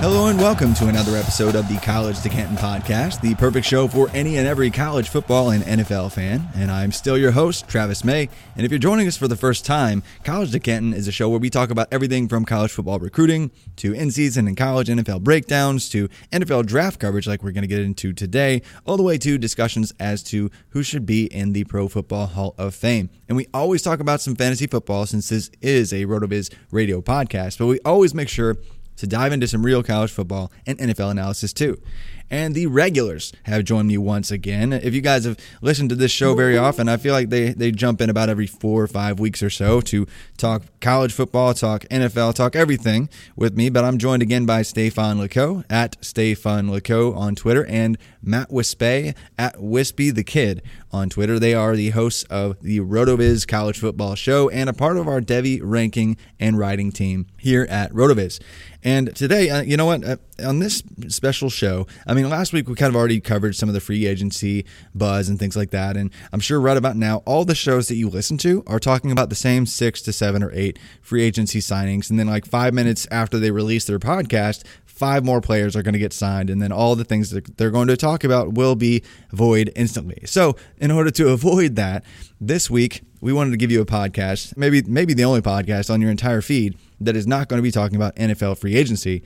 Hello and welcome to another episode of the College to Canton podcast, the perfect show for any and every college football and NFL fan. And I'm still your host, Travis May. And if you're joining us for the first time, College to Canton is a show where we talk about everything from college football recruiting to in season and college NFL breakdowns to NFL draft coverage, like we're going to get into today, all the way to discussions as to who should be in the Pro Football Hall of Fame. And we always talk about some fantasy football since this is a RotoViz radio podcast, but we always make sure to dive into some real college football and NFL analysis too. And the regulars have joined me once again. If you guys have listened to this show very often, I feel like they, they jump in about every four or five weeks or so to talk college football, talk NFL, talk everything with me. But I'm joined again by Stefan Leco at Stefan Leco on Twitter and Matt Wispe at Wispy the Kid on Twitter. They are the hosts of the RotoViz College Football Show and a part of our Devy ranking and writing team here at RotoViz. And today, uh, you know what? Uh, on this special show, I mean, last week we kind of already covered some of the free agency buzz and things like that. And I'm sure right about now, all the shows that you listen to are talking about the same six to seven or eight free agency signings. And then, like five minutes after they release their podcast, five more players are going to get signed, and then all the things that they're going to talk about will be void instantly. So, in order to avoid that, this week we wanted to give you a podcast, maybe maybe the only podcast on your entire feed that is not going to be talking about NFL free agency.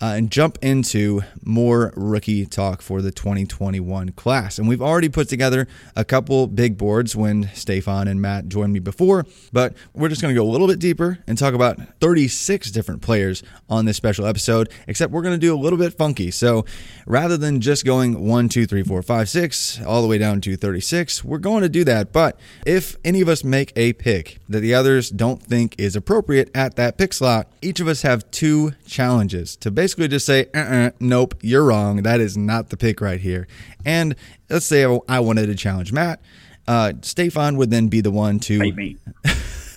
Uh, and jump into more rookie talk for the 2021 class. And we've already put together a couple big boards when Stefan and Matt joined me before, but we're just going to go a little bit deeper and talk about 36 different players on this special episode, except we're going to do a little bit funky. So rather than just going 1, 2, 3, 4, 5, 6, all the way down to 36, we're going to do that. But if any of us make a pick that the others don't think is appropriate at that pick slot, each of us have two challenges to basically just say, uh-uh, nope, you're wrong. That is not the pick right here. And let's say I wanted to challenge Matt. Uh, Stefan would then be the one to.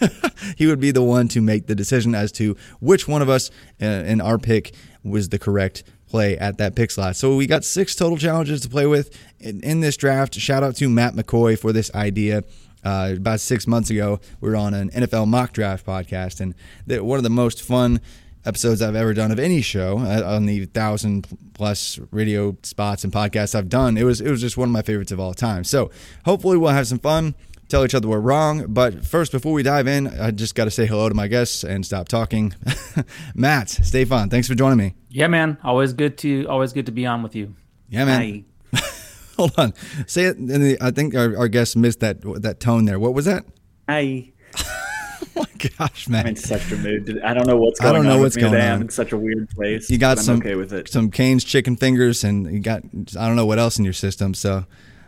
he would be the one to make the decision as to which one of us uh, in our pick was the correct play at that pick slot. So we got six total challenges to play with in, in this draft. Shout out to Matt McCoy for this idea. Uh, about six months ago, we were on an NFL mock draft podcast, and the, one of the most fun episodes I've ever done of any show uh, on the thousand plus radio spots and podcasts I've done. It was it was just one of my favorites of all time. So hopefully we'll have some fun. Tell each other we're wrong. But first, before we dive in, I just got to say hello to my guests and stop talking. Matt, Stefan, thanks for joining me. Yeah, man. Always good to always good to be on with you. Yeah, man. Hold on. Say it. I think our, our guest missed that that tone there. What was that? Hi. Oh my gosh, Matt. I'm in such a mood. I don't know what's going on. I don't know on what's going today. on. I'm in such a weird place. You got but I'm some okay with it. some Cane's chicken fingers, and you got I don't know what else in your system. So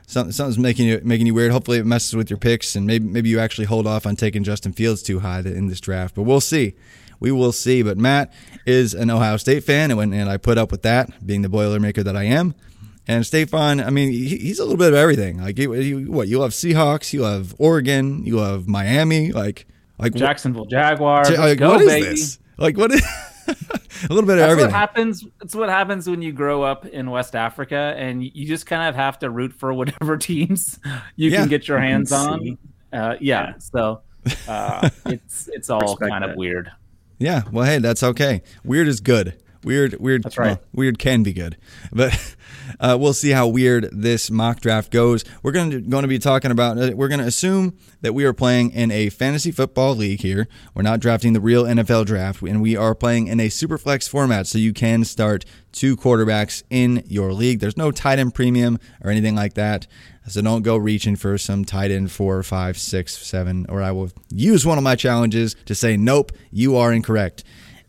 some, something's making you making you weird. Hopefully, it messes with your picks, and maybe maybe you actually hold off on taking Justin Fields too high in this draft. But we'll see. We will see. But Matt is an Ohio State fan, and, when, and I put up with that, being the Boilermaker that I am. And Stefan, I mean, he, he's a little bit of everything. Like, what you love Seahawks, you love Oregon, you love Miami, like like Jacksonville Jaguars. Like, go, what is baby. this? Like, what is a little bit of That's everything? what happens. That's what happens when you grow up in West Africa, and you just kind of have to root for whatever teams you Yeah. can get your hands on. Uh, yeah, so uh, it's it's all Respect kind of weird. Yeah, well, hey, that's okay. Weird is good. Weird, weird. That's right. well, weird can be good, but uh, we'll see how weird this mock draft goes. We're going to going to be talking about. Uh, we're going to assume that we are playing in a fantasy football league here. We're not drafting the real NFL draft, and we are playing in a superflex format, so you can start two quarterbacks in your league. There's no tight end premium or anything like that. So don't go reaching for some tight end four, five, six, seven, or I will use one of my challenges to say, nope, you are incorrect.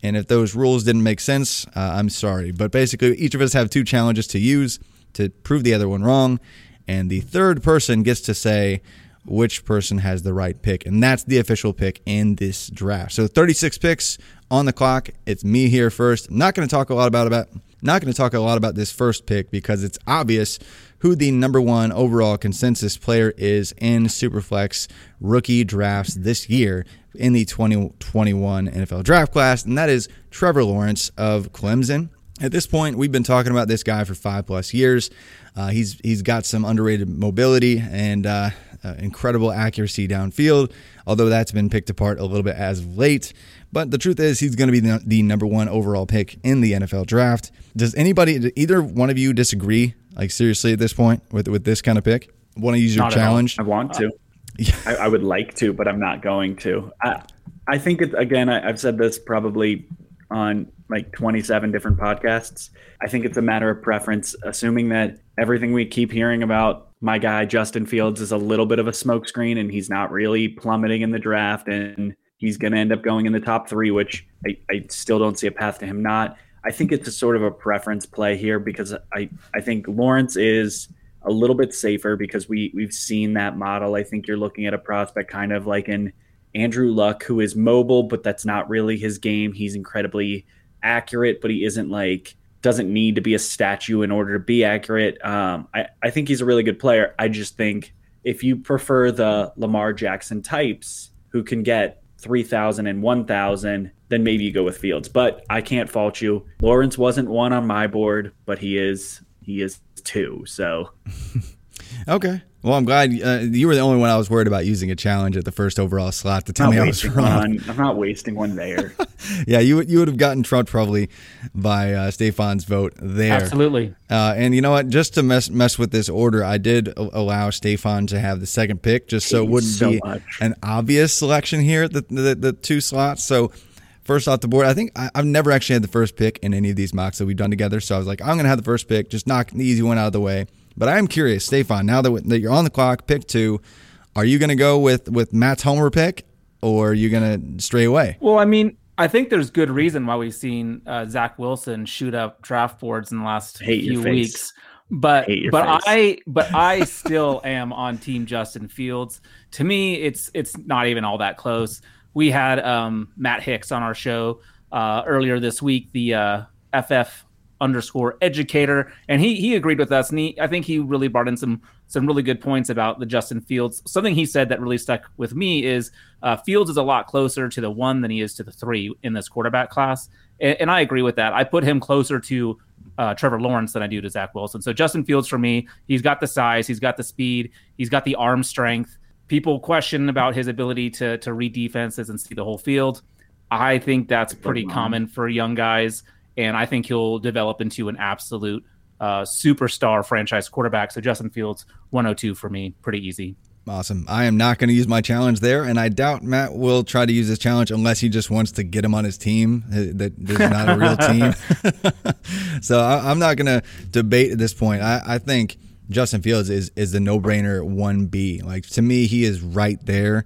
And if those rules didn't make sense, uh, I'm sorry. But basically, each of us have two challenges to use to prove the other one wrong. And the third person gets to say which person has the right pick. And that's the official pick in this draft. So 36 picks on the clock. It's me here first. Not going to talk a lot about, about not going to talk a lot about this first pick because it's obvious who the number one overall consensus player is in Superflex rookie drafts this year in the 2021 NFL draft class, and that is Trevor Lawrence of Clemson. At this point, we've been talking about this guy for five plus years. Uh, he's he's got some underrated mobility and uh, uh, incredible accuracy downfield, although that's been picked apart a little bit as of late. But the truth is, he's going to be the, the number one overall pick in the NFL draft. Does anybody, either one of you, disagree? Like seriously, at this point, with with this kind of pick, want to use your Not challenge? I want to. I, I would like to, but I'm not going to. I, I think it, again. I, I've said this probably on like 27 different podcasts. I think it's a matter of preference. Assuming that everything we keep hearing about my guy Justin Fields is a little bit of a smokescreen, and he's not really plummeting in the draft, and he's going to end up going in the top three, which I, I still don't see a path to him not. I think it's a sort of a preference play here because I, I think Lawrence is a little bit safer because we we've seen that model. I think you're looking at a prospect kind of like an Andrew Luck who is mobile, but that's not really his game. He's incredibly accurate, but he isn't like doesn't need to be a statue in order to be accurate. Um, I, I think he's a really good player. I just think if you prefer the Lamar Jackson types who can get 3,000 and 1,000, then maybe you go with Fields. But I can't fault you. Lawrence wasn't one on my board, but he is he is two. So Okay. Well, I'm glad uh, you were the only one I was worried about using a challenge at the first overall slot to tell I'm me I was wrong. One. I'm not wasting one there. Yeah, you would- you would have gotten trumped probably by uh, Stefan's vote there. Absolutely. Uh, and you know what? Just to mess mess with this order, I did a- allow Stefan to have the second pick, just so it Thank you wouldn't so be much. an obvious selection here. The, the the two slots. So first off the board, I think I, I've never actually had the first pick in any of these mocks that we've done together. So I was like, I'm going to have the first pick, just knock the easy one out of the way. But I am curious, Stefan. Now that, that you're on the clock, pick two. Are you going to go with with Matt's homer pick, or are you going to stray away? Well, I mean, I think there's good reason why we've seen uh, Zach Wilson shoot up draft boards in the last Hate few weeks. But but face. I but I still am on team Justin Fields. To me, it's it's not even all that close. We had um, Matt Hicks on our show uh, earlier this week, the uh, FF underscore educator, and he he agreed with us, and he I think he really brought in some some really good points about the Justin Fields. Something he said that really stuck with me is uh, Fields is a lot closer to the one than he is to the three in this quarterback class, and, and I agree with that. I put him closer to uh, Trevor Lawrence than I do to Zach Wilson. So Justin Fields for me, he's got the size, he's got the speed, he's got the arm strength. People question about his ability to to read defenses and see the whole field. I think that's pretty common for young guys, and I think he'll develop into an absolute uh, superstar franchise quarterback. So Justin Fields, 102 for me, pretty easy. Awesome. I am not going to use my challenge there, and I doubt Matt will try to use his challenge unless he just wants to get him on his team. uh, That there's not a real team. so I, I'm not going to debate at this point. I, I think Justin Fields is is the no brainer one B. Like to me, he is right there.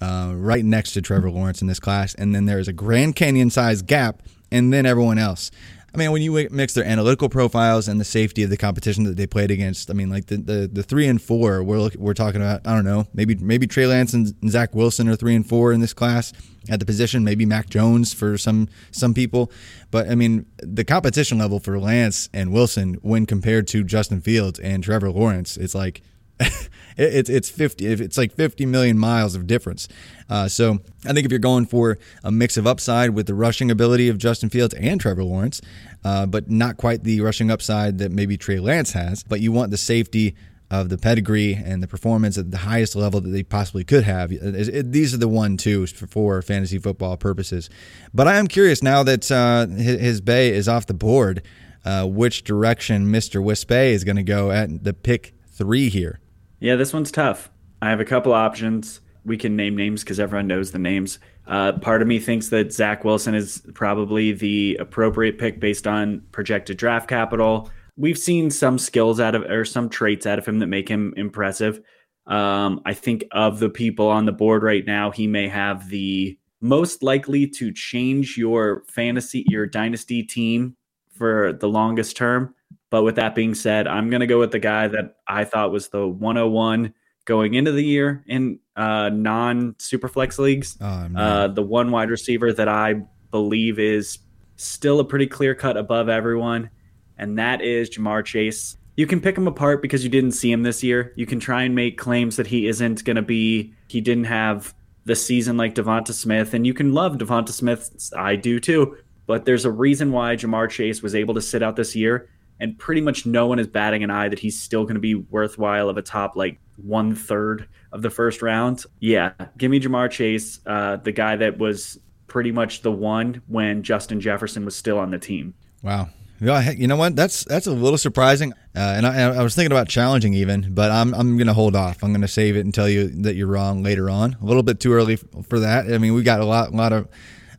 uh, right next to Trevor Lawrence in this class, and then there is a Grand Canyon sized gap, and then everyone else. I mean, when you mix their analytical profiles and the safety of the competition that they played against, I mean, like the, the, the three and four, we're we're talking about. I don't know, maybe maybe Trey Lance and Zach Wilson are three and four in this class at the position. Maybe Mac Jones for some some people, but I mean, the competition level for Lance and Wilson when compared to Justin Fields and Trevor Lawrence, it's like it's it's fifty. It's like fifty million miles of difference. Uh, so I think if you're going for a mix of upside with the rushing ability of Justin Fields and Trevor Lawrence, uh, but not quite the rushing upside that maybe Trey Lance has, but you want the safety of the pedigree and the performance at the highest level that they possibly could have. It, it, these are the one twos for, fantasy football purposes. But I am curious now that uh, his, his, Bay is off the board, uh, which direction Mr. Wispe is going to go at the pick three here. Yeah, this one's tough. I have a couple options. We can name names because everyone knows the names. Uh, part of me thinks that Zach Wilson is probably the appropriate pick based on projected draft capital. We've seen some skills out of, or some traits out of him that make him impressive. Um, I think of the people on the board right now, he may have the most likely to change your fantasy, your dynasty team for the longest term. But with that being said, I'm going to go with the guy that I thought was the 101 going into the year in uh, non superflex leagues. Oh, uh, the one wide receiver that I believe is still a pretty clear cut above everyone, and that is Ja'Marr Chase. You can pick him apart because you didn't see him this year. You can try and make claims that he isn't going to be, he didn't have the season like Devonta Smith, and you can love Devonta Smith. I do too. But there's a reason why Ja'Marr Chase was able to sit out this year and pretty much no one is batting an eye that he's still going to be worthwhile of a top like one third of the first round. Yeah, give me Ja'Marr Chase, uh, the guy that was pretty much the one when Justin Jefferson was still on the team. Wow. You know what? That's that's a little surprising, uh, and I, I, was thinking about challenging even, but I'm I'm going to hold off. I'm going to save it and tell you that you're wrong later on. A little bit too early for that. I mean, we got a lot, lot of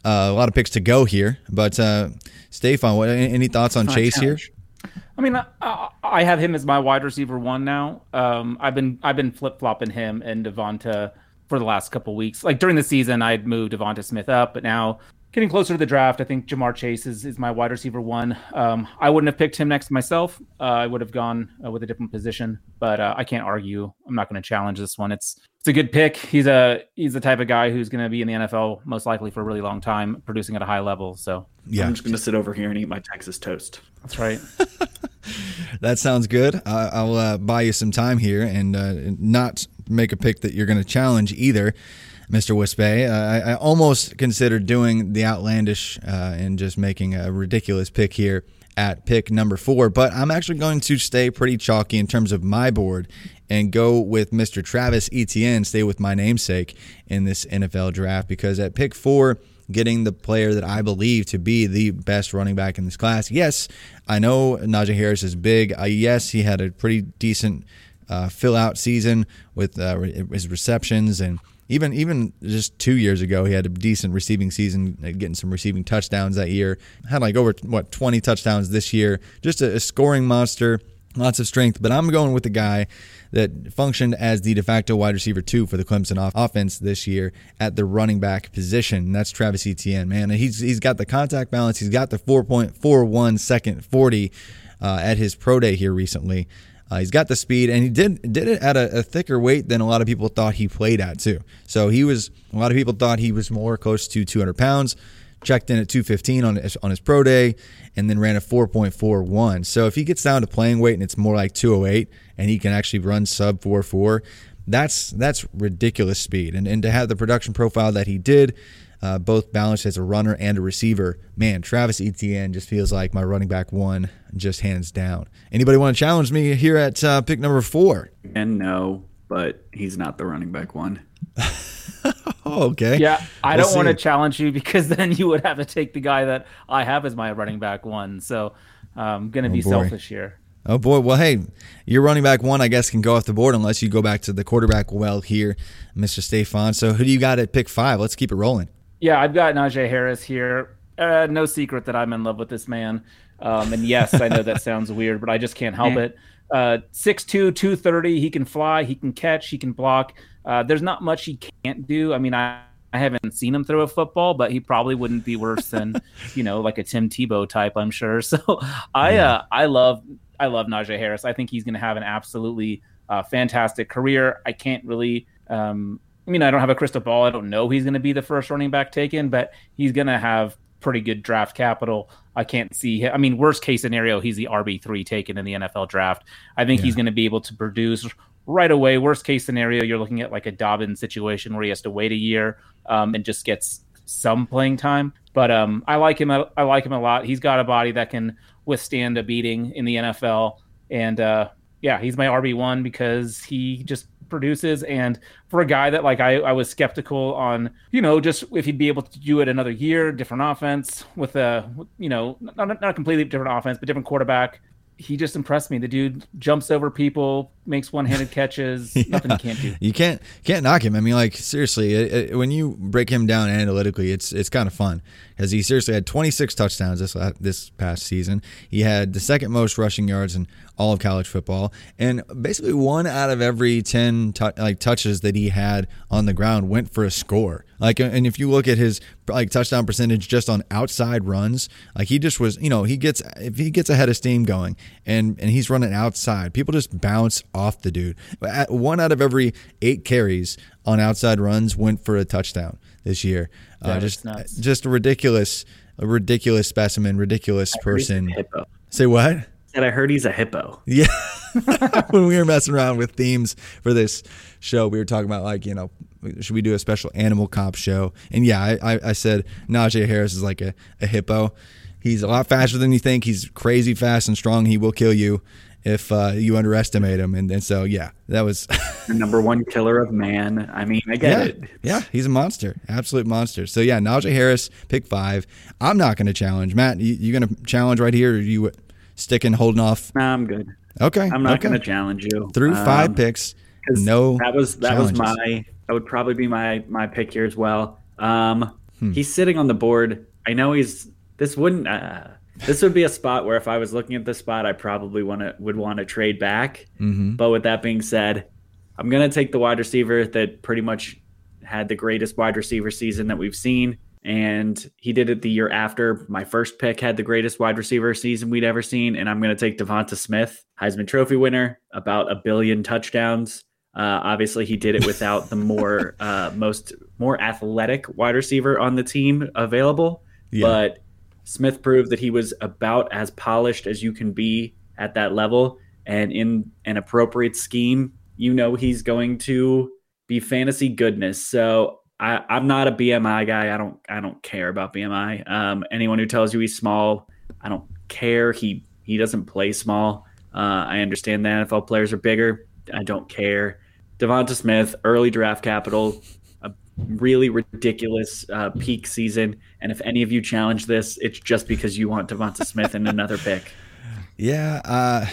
uh, a lot of picks to go here, but uh, Stefan, what any thoughts on Chase here? I mean, I, I, have him as my wide receiver one now. Um, I've been I've been flip flopping him and Devonta for the last couple weeks. Like during the season, I'd moved Devonta Smith up, but now getting closer to the draft, I think Ja'Marr Chase is, is my wide receiver one. Um, I wouldn't have picked him next to myself. Uh, I would have gone uh, with a different position, but uh, I can't argue. I'm not going to challenge this one. It's it's a good pick. He's a he's the type of guy who's going to be in the NFL most likely for a really long time, producing at a high level. So yeah, I'm just going to sit over here and eat my Texas toast. That's right. that sounds good. I'll uh, buy you some time here and uh, not make a pick that you're going to challenge either. Mr. Wispe. Uh, I, I, almost considered doing the outlandish uh, and just making a ridiculous pick here at pick number four, but I'm actually going to stay pretty chalky in terms of my board and go with Mr. Travis Etienne, stay with my namesake in this NFL draft because at pick four, getting the player that I believe to be the best running back in this class. Yes, I know Najee Harris is big. Uh, yes, he had a pretty decent uh, fill out season with uh, his receptions and even even just two years ago, he had a decent receiving season, getting some receiving touchdowns that year. Had like over what twenty touchdowns this year. Just a, a scoring monster, lots of strength. But I'm going with the guy that functioned as the de facto wide receiver two for the Clemson off- offense this year at the running back position. And that's Travis Etienne. Man, he's he's got the contact balance. He's got the 4.41 second 40 uh, at his pro day here recently. Uh, he's got the speed, and he did did it at a, a, thicker weight than a lot of people thought he played at too. So he was a lot of people thought he was more close to 200 pounds. Checked in at 215 on his, on his pro day, and then ran a 4.41. So if he gets down to playing weight and it's more like 208, and he can actually run sub 44, that's that's ridiculous speed. And and to have the production profile that he did uh, both balanced as a runner and a receiver. Man, Travis Etienne just feels like my running back one, just hands down. Anybody want to challenge me here at uh, pick number four? And no, but he's not the running back one. okay. Yeah, I we'll don't want to challenge you because then you would have to take the guy that I have as my running back one. So I'm um, going to oh, be boy. selfish here. Oh boy, well hey, your running back one I guess can go off the board unless you go back to the quarterback well here, Mr. Stefan. So who do you got at pick five? Let's keep it rolling. Yeah, I've got Najee Harris here. Uh, no secret that I'm in love with this man. Um, and yes, I know that sounds weird, but I just can't help it. uh, 6'2", 230. He can fly. He can catch. He can block. Uh, there's not much he can't do. I mean, I, I haven't seen him throw a football, but he probably wouldn't be worse than you know like a Tim Tebow type. I'm sure. So I uh, I love I love Najee Harris. I think he's going to have an absolutely uh, fantastic career. I can't really. Um, I mean, I don't have a crystal ball. I don't know he's going to be the first running back taken, but he's going to have pretty good draft capital. I can't see him. I mean, worst case scenario, he's the RB3 taken in the NFL draft. I think yeah. he's going to be able to produce right away. Worst case scenario, you're looking at like a Dobbins situation where he has to wait a year um, and just gets some playing time. But um, I like him. I like him a lot. He's got a body that can withstand a beating in the NFL. And uh, yeah, he's my RB one because he just produces. And for a guy that like I, I was skeptical on, you know, just if he'd be able to do it another year, different offense with a, you know, not, not completely different offense, but different quarterback he just impressed me. The dude jumps over people, makes one-handed catches. yeah. Nothing he can't do. You can't can't knock him. I mean, like seriously, it, it, when you break him down analytically, it's it's kind of fun because he seriously had 26 touchdowns this uh, this past season. He had the second most rushing yards in all of college football, and basically one out of every 10 t- like touches that he had on the ground went for a score. Like, and if you look at his like touchdown percentage just on outside runs, like he just was, you know, he gets if he gets ahead of steam going and and he's running outside, people just bounce off the dude. One out of every eight carries on outside runs went for a touchdown this year. Uh, just just a ridiculous, a ridiculous specimen, ridiculous person. Say what? And I heard he's a hippo. Yeah. when we were messing around with themes for this show, we were talking about like, you know, should we do a special animal cop show? And yeah, I, I, I said Najee Harris is like a, a hippo. He's a lot faster than you think. He's crazy fast and strong. He will kill you if uh, you underestimate him. And, and so, yeah, that was the number one killer of man. I mean, I get yeah, it. Yeah, he's a monster, absolute monster. So yeah, Najee Harris, pick five. I'm not going to challenge Matt. You, you going to challenge right here, or you sticking, holding off? Nah, I'm good. Okay, I'm not okay. going to challenge you through five um, picks. No, that was that challenges. was my that would probably be my my pick here as well. Um, hmm. he's sitting on the board. I know he's this wouldn't. Uh, this would be a spot where if I was looking at this spot, I probably want to would want to trade back. Mm-hmm. But with that being said, I'm gonna take the wide receiver that pretty much had the greatest wide receiver season that we've seen, and he did it the year after. My first pick had the greatest wide receiver season we'd ever seen, and I'm gonna take Devonta Smith, Heisman Trophy winner, about a billion touchdowns. Uh, obviously, he did it without the more uh, most more athletic wide receiver on the team available, yeah. but Smith proved that he was about as polished as you can be at that level. And in an appropriate scheme, you know he's going to be fantasy goodness. So I, am not a BMI guy. I don't I don't care about BMI. Um, anyone who tells you he's small, I don't care. He he doesn't play small. Uh, I understand that NFL players are bigger. I don't care. Devonta Smith, early draft capital, a really ridiculous uh, peak season. And if any of you challenge this, it's just because you want Devonta Smith in another pick. Yeah, uh,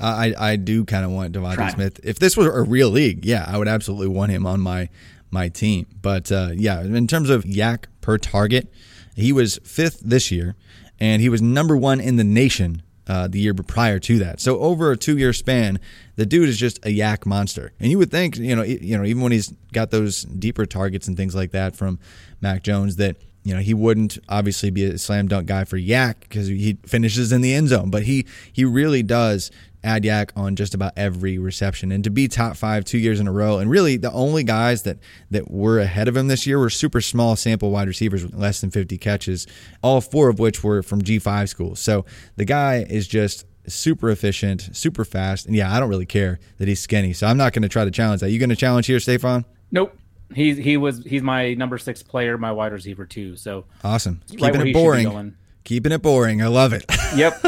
I I do kind of want Devonta Smith. If this were a real league, yeah, I would absolutely want him on my my team. But uh, yeah, in terms of YAC per target, he was fifth this year, and he was number one in the nation uh, the year prior to that. So over a two year span, the dude is just a YAC monster. And you would think, you know, you know, even when he's got those deeper targets and things like that from Mac Jones, that you know he wouldn't obviously be a slam dunk guy for YAC because he finishes in the end zone, but he he really does add YAC on just about every reception. And to be top five two years in a row, and really the only guys that that were ahead of him this year were super small sample wide receivers with less than 50 catches, all four of which were from G5 schools. So the guy is just super efficient, super fast. And yeah, I don't really care that he's skinny. So I'm not going to try to challenge that. You going to challenge here, Stefan? Nope. He he was he's my number six player, my wide receiver too. So awesome, keeping it boring keeping it boring. I love it. Yep.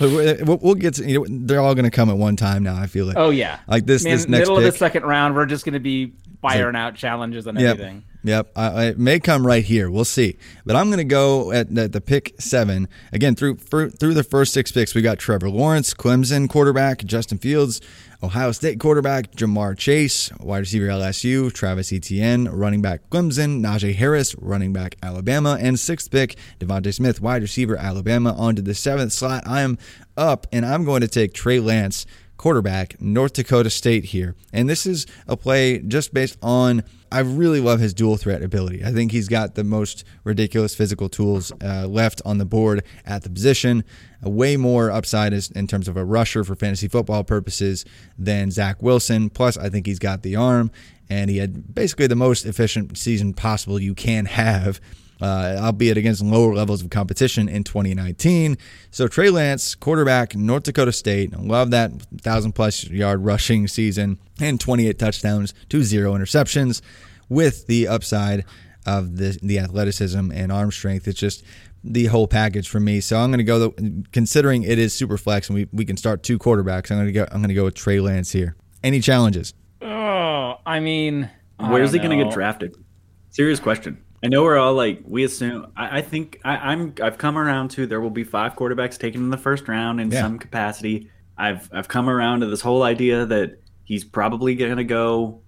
we'll, get to, you know, they're all going to come at one time now. I feel like. Oh yeah. Like this, Man, this next middle pick. of the second round, we're just going to be firing out challenges and Yep. everything. Yep, I, it may come right here. We'll see. But I'm going to go at the, the pick seven again through for, through the first six picks. We got Trevor Lawrence, Clemson quarterback, Justin Fields, Ohio State quarterback, Ja'Marr Chase, wide receiver LSU, Travis Etienne, running back Clemson, Najee Harris, running back Alabama, and sixth pick DeVonta Smith, wide receiver Alabama. On to the seventh slot. I am up, and I'm going to take Trey Lance quarterback, North Dakota State here. And this is a play just based on, I really love his dual threat ability. I think he's got the most ridiculous physical tools uh, left on the board at the position. A way more upside is in terms of a rusher for fantasy football purposes than Zach Wilson. Plus, I think he's got the arm, and he had basically the most efficient season possible you can have uh, albeit against lower levels of competition in 2019. So Trey Lance, quarterback, North Dakota State, love that thousand plus yard rushing season and 28 touchdowns to zero interceptions, with the upside of the the athleticism and arm strength. It's just the whole package for me. So I'm going to go the, considering it is super flex and we, we can start two quarterbacks. I'm going to go I'm going to go with Trey Lance here. Any challenges? Oh, I mean, I Where's he going to get drafted? Serious question. I know we're all like we assume. I, I think I, I'm. I've come around to there will be five quarterbacks taken in the first round in Yeah. some capacity. I've I've come around to this whole idea that he's probably going to go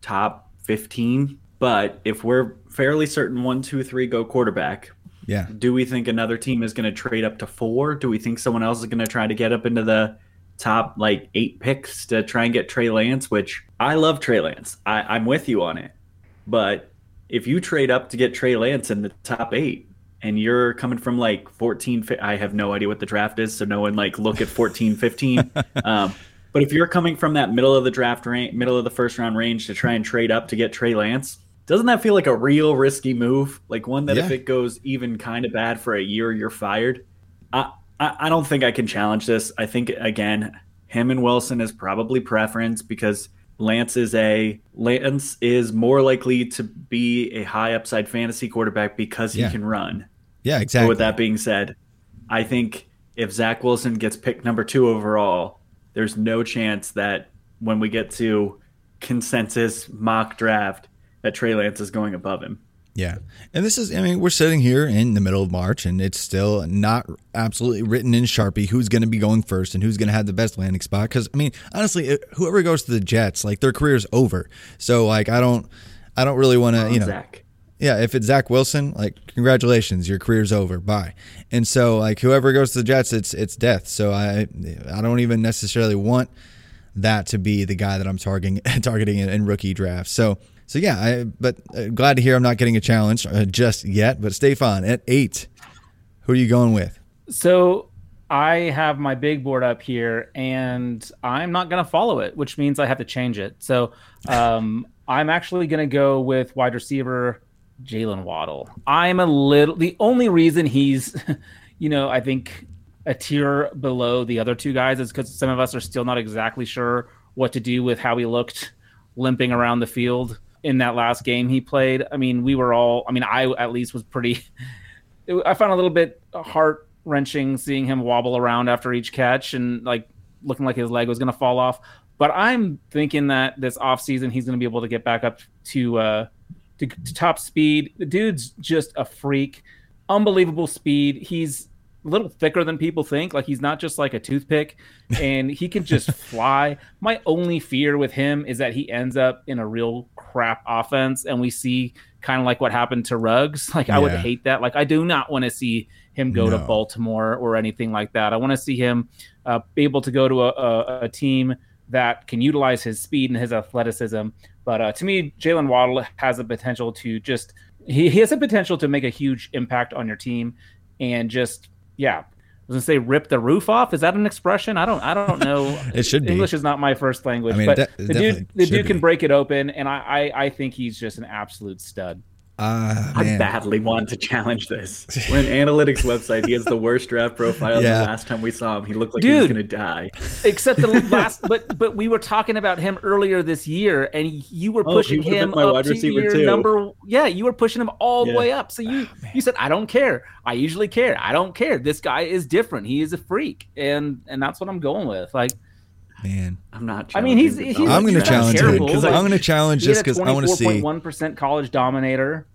top 15. But if we're fairly certain one, two, three go quarterback, Yeah. do we think another team is going to trade up to four? Do we think someone else is going to try to get up into the top like eight picks to try and get Trey Lance? Which I love Trey Lance. I, I'm with you on it. But if you trade up to get Trey Lance in the top eight and you're coming from like 14, fi- I have no idea what the draft is. So no one like look at 14, 15. um, but if you're coming from that middle of the draft range, middle of the first round range to try and trade up to get Trey Lance, doesn't that feel like a real risky move? Like one that if it goes even kind of bad for a year, you're fired. I, I I don't think I can challenge this. I think again, him and Wilson is probably preference because Lance is a Lance is more likely to be a high upside fantasy quarterback because he Yeah. can run. Yeah, So exactly. with that being said, I think if Zach Wilson gets picked number two overall, there's no chance that when we get to consensus mock draft that Trey Lance is going above him. Yeah. And this is, I mean, we're sitting here in the middle of March and it's still not absolutely written in Sharpie who's going to be going first and who's going to have the best landing spot. Because, I mean, honestly, whoever goes to the Jets, like their career's over. So, like, I don't, I don't really want to, oh, you know. Zach. Yeah, if it's Zach Wilson, like congratulations, your career's over. Bye. And so like whoever goes to the Jets, it's it's death. So I I don't even necessarily want that to be the guy that I'm targeting targeting in, in rookie drafts. So so yeah, I but uh, glad to hear I'm not getting a challenge uh, just yet. But Stefan at eight, who are you going with? So I have my big board up here, and I'm not going to follow it, which means I have to change it. So um, I'm actually going to go with wide receiver Jaylen Waddle. I'm a little. The only reason he's, you know, I think a tier below the other two guys is because some of us are still not exactly sure what to do with how he looked limping around the field in that last game he played. I mean, we were all. I mean, I at least was pretty. it- I found a little bit heart wrenching seeing him wobble around after each catch and like looking like his leg was going to fall off. But I'm thinking that this offseason he's going to be able to get back up to, uh, to to top speed. The dude's just a freak, unbelievable speed. He's a little thicker than people think. Like he's not just like a toothpick, and he can just fly. My only fear with him is that he ends up in a real crap offense, and we see kind of like what happened to Ruggs. Like I would hate that. Like I do not want to see him go to Baltimore or anything like that. I want to see him uh, be able to go to a, a, a team that can utilize his speed and his athleticism. But uh, to me, Jaylen Waddle has the potential to just he, he has the potential to make a huge impact on your team and just yeah. I was gonna say rip the roof off. Is that an expression? I don't I don't know. It should be. English is not my first language, I mean, but de- the dude the dude can break it open, and I, I I think he's just an absolute stud. Ah, I man. badly want to challenge this. When analytics website, he has the worst draft profile. Yeah. The last time we saw him, he looked like he was going to die. Except the last, but but we were talking about him earlier this year, and you were Oh, pushing would've him my up wide to receiver your too. number. Yeah, you were pushing him all the way up. So you you said, "I don't care. I usually care. I don't care. This guy is different. He is a freak," and and that's what I'm going with. Like, Man, I'm not. I mean, he's he's. I'm gonna he's not challenge him. terrible, I'm gonna challenge this just had a 'cause I wanna see. one college dominator.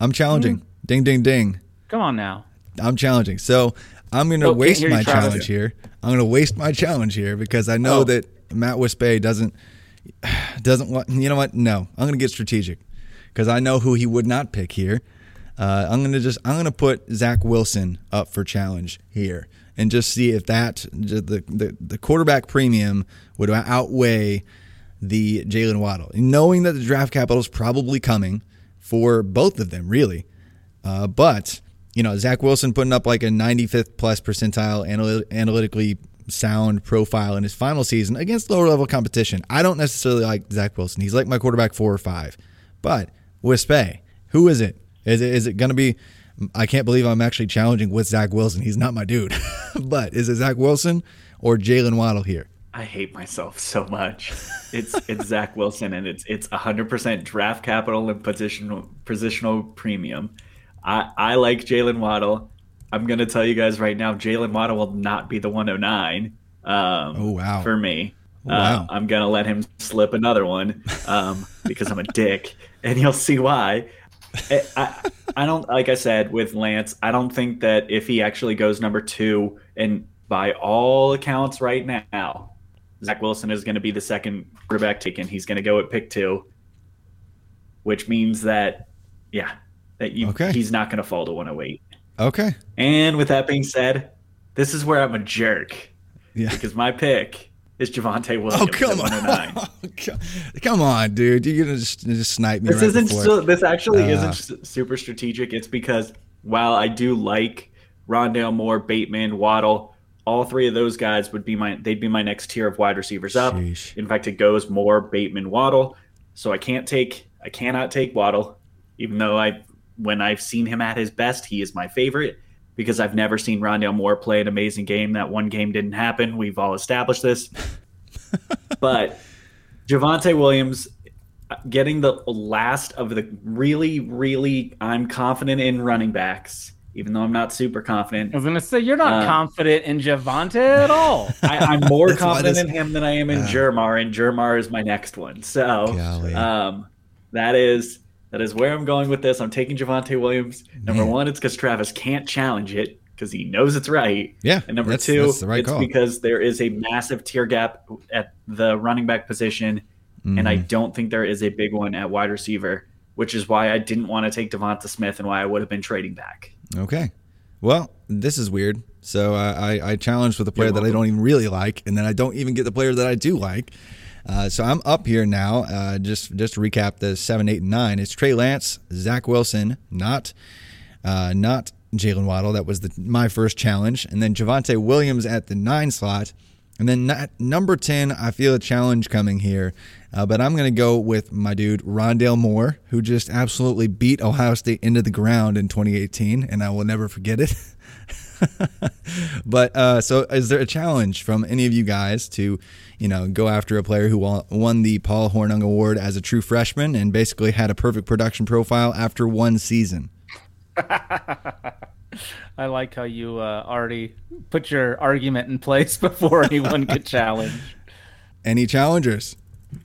I'm challenging. Hmm. Ding, ding, ding. Come on now. I'm challenging. So I'm going to waste my challenge here. I'm going to waste my challenge here because I know Oh. that Matt Wispe doesn't doesn't want. You know what? No, I'm going to get strategic because I know who he would not pick here. Uh, I'm going to just I'm going to put Zach Wilson up for challenge here and just see if that the the, the quarterback premium would outweigh the Jaylen Waddle, knowing that the draft capital is probably coming for both of them, really. Uh, but you know, Zach Wilson putting up like a 95th plus percentile analy- analytically sound profile in his final season against lower level competition. I don't necessarily like Zach Wilson. He's like my quarterback four or five. But Wispe, who is it? Is it is it going to be? I can't believe I'm actually challenging with Zach Wilson. He's not my dude. but is it Zach Wilson or Jaylen Waddle here? I hate myself so much. It's it's Zach Wilson and it's it's 100% draft capital and positional positional premium. I I like Jaylen Waddle. I'm gonna tell you guys right now, Jaylen Waddle will not be the 109. Um, Oh, wow. For me, Wow. uh, I'm gonna let him slip another one um, because I'm a dick, and you'll see why. I, I, I don't like I said with Lance. I don't think that if he actually goes number two, and by all accounts right now, Zach Wilson is going to be the second quarterback taken. He's going to go at pick two, which means that, yeah, that you, Okay. he's not going to fall to 108. Okay. And with that being said, this is where I'm a jerk Yeah. because my pick is Javonte Williams. Oh come at on, 109. come on, dude! You're gonna just, just snipe me This right isn't. So, this actually Uh, isn't super strategic. It's because while I do like Rondale Moore, Bateman, Waddle, all three of those guys would be my. They'd be my next tier of wide receivers up. Sheesh. In fact, it goes more Bateman, Waddle. So I can't take. I cannot take Waddle, even though I, when I've seen him at his best, he is my favorite because I've never seen Rondale Moore play an amazing game. That one game didn't happen. We've all established this. but Javonte Williams getting the last of the really, really, I'm confident in running backs, even though I'm not super confident. I was gonna say you're not Uh, confident in Javonte at all. I, I'm more confident this- in him than I am in Jermar, and Jermar is my next one. So um, that is that is where I'm going with this. I'm taking Javonte Williams. Number Man. one, it's because Travis can't challenge it because he knows it's right. Yeah, And number that's- two, that's the right it's call. because there is a massive tier gap at the running back position, and I Mm-hmm. don't think there is a big one at wide receiver, which is why I didn't want to take Devonta Smith and why I would have been trading back. Okay. Well, this is weird. So uh, I, I challenged with a player that I don't even really like, and then I don't even get the player that I do like. Uh, so I'm up here now. Uh, just just to recap the seven, eight, and nine. It's Trey Lance, Zach Wilson, not uh, not Jaylen Waddle. That was the, my first challenge, and then Javonte Williams at the nine slot, and then number ten. I feel a challenge coming here, uh, but I'm going to go with my dude Rondale Moore, who just absolutely beat Ohio State into the ground in 2018, and I will never forget it. but uh, so, is there a challenge from any of you guys to, you know, go after a player who won the Paul Hornung Award as a true freshman and basically had a perfect production profile after one season? I like how you uh, already put your argument in place before anyone could challenge. Any challengers?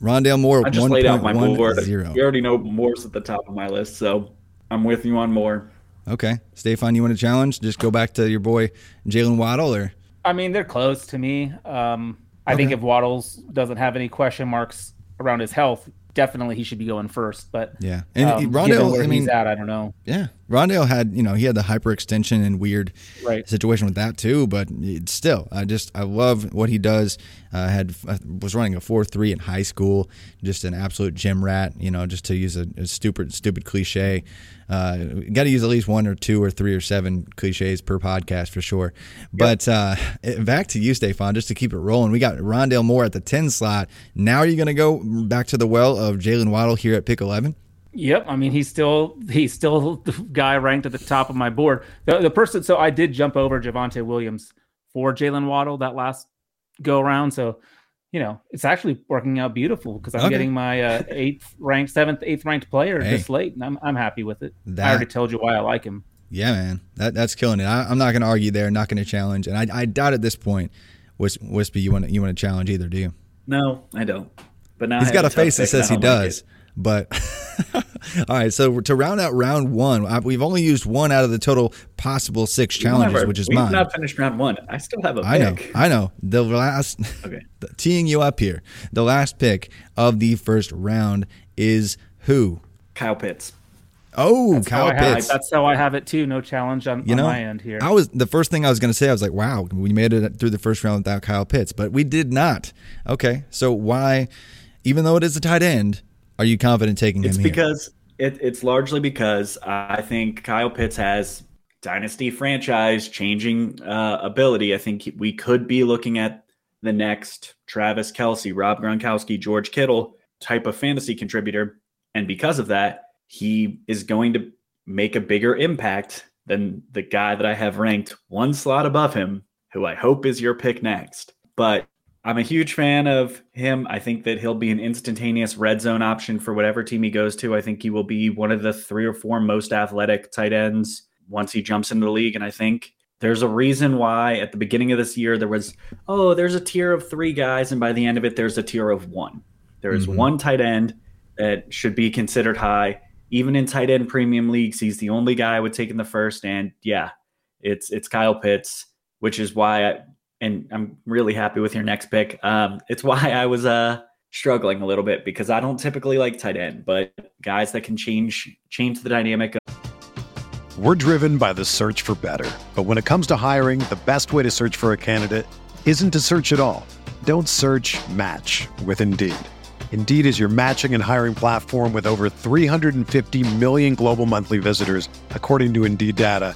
Rondale Moore, I just laid out my board. 1.10. You already know Moore's at the top of my list, so I'm with you on Moore. Okay, Stefan, you want to challenge? Just go back to your boy Jaylen Waddle, or I mean, they're close to me. Um, I think if Waddles doesn't have any question marks around his health, definitely he should be going first. But yeah, and um, Rondale. where I mean, he's at, I don't know. Yeah, Rondale had you know he had the hyperextension and weird Right. situation with that too, but still I just I love what he does. Uh, had was running a four three in high school, just an absolute gym rat. You know, just to use a, a stupid stupid cliche. Uh, Got to use at least one or two or three or seven cliches per podcast for sure. But uh, back to you, Stefan, just to keep it rolling. We got Rondale Moore at the ten slot. Now are you going to go back to the well of Jaylen Waddle here at pick eleven? Yep, I mean he's still he's still the guy ranked at the top of my board. The, the person, so I did jump over Javonte Williams for Jaylen Waddle that last go around. So you know it's actually working out beautiful because I'm Okay. getting my uh, eighth ranked, seventh, eighth ranked player Hey. this late, and I'm I'm happy with it. That- I already told you why I like him. Yeah, man, that that's killing it. I, I'm not going to argue there. Not going to challenge, and I, I doubt at this point, Wis- Wispy, you want you want to challenge either, do you? No, I don't. But now He's I got a face that says he I like does. But all right, so to round out round one, I- we've only used one out of the total possible six. We've challenges, never- which is we've mine. not finished round one. I still have a I know. I know. The last, Okay. teeing you up here. The last pick of the first round is who? Kyle Pitts. Oh, How Kyle I have- Pitts. that's how I have it too. No challenge on, you on know, my end here. I was the first thing I was going to say. I was like, "Wow, we made it through the first round without Kyle Pitts," but we did not. Okay, so why, even though it is a tight end, are you confident taking It's him here? because it, it's largely because I think Kyle Pitts has dynasty franchise changing uh, ability. I think we could be looking at the next Travis Kelce, Rob Gronkowski, George Kittle type of fantasy contributor, and because of that, he is going to make a bigger impact than the guy that I have ranked one slot above him, who I hope is your pick next. But I'm a huge fan of him. I think that he'll be an instantaneous red zone option for whatever team he goes to. I think he will be one of the three or four most athletic tight ends once he jumps into the league. And I think there's a reason why at the beginning of this year there was, oh, there's a tier of three guys, and by the end of it, there's a tier of one. There is Mhm. one tight end that should be considered high. Even in tight end premium leagues, he's the only guy I would take in the first. And yeah, it's it's Kyle Pitts, which is why I and I'm really happy with your next pick. Um, it's why I was uh struggling a little bit because I don't typically like tight end, but guys that can change change the dynamic Of- We're driven by the search for better. But when it comes to hiring, the best way to search for a candidate isn't to search at all. Don't search match with Indeed. Indeed is your matching and hiring platform with over 350 million global monthly visitors, according to Indeed data,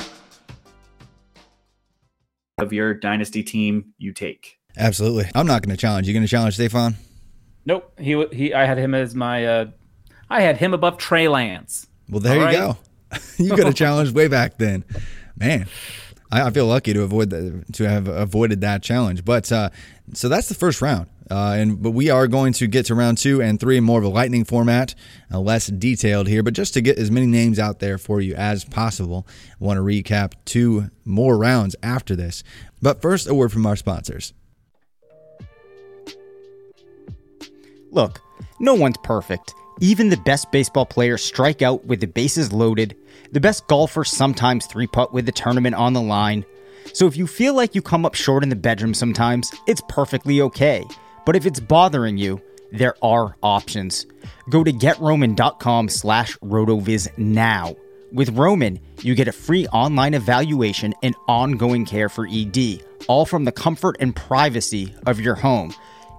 Of your dynasty team you take. Absolutely. I'm not going to challenge. You going to challenge Stefan? Nope. He w- he. I had him as my. Uh, I had him above Trey Lance. Well, there All you right. go. you could have challenged way back then, man. I, I feel lucky to avoid the, to have avoided that challenge. But uh, so that's the first round, uh, and but we are going to get to round two and three, more of a lightning format, uh, less detailed here. But just to get as many names out there for you as possible, I want to recap two more rounds after this. But first, a word from our sponsors. Look, no one's perfect. Even the best baseball players strike out with the bases loaded. The best golfers sometimes three putt with the tournament on the line. So if you feel like you come up short in the bedroom sometimes, it's perfectly okay. But if it's bothering you, there are options. Go to getroman.com slash rotoviz now. With Roman, you get a free online evaluation and ongoing care for ED, all from the comfort and privacy of your home.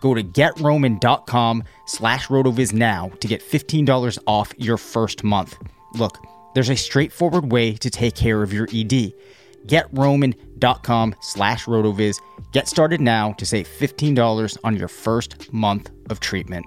Go to getroman.com slash rotoviz now to get $15 off your first month. Look, there's a straightforward way to take care of your ED. Getroman.com slash rotoviz. Get started now to save $15 on your first month of treatment.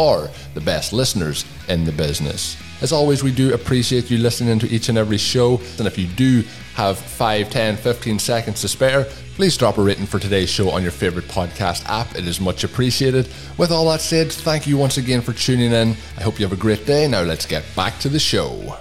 for the best listeners in the business. As always, we do appreciate you listening to each and every show. And if you do have 5, 10, 15 seconds to spare, please drop a rating for today's show on your favorite podcast app. It is much appreciated. With all that said, thank you once again for tuning in. I hope you have a great day. Now let's get back to the show.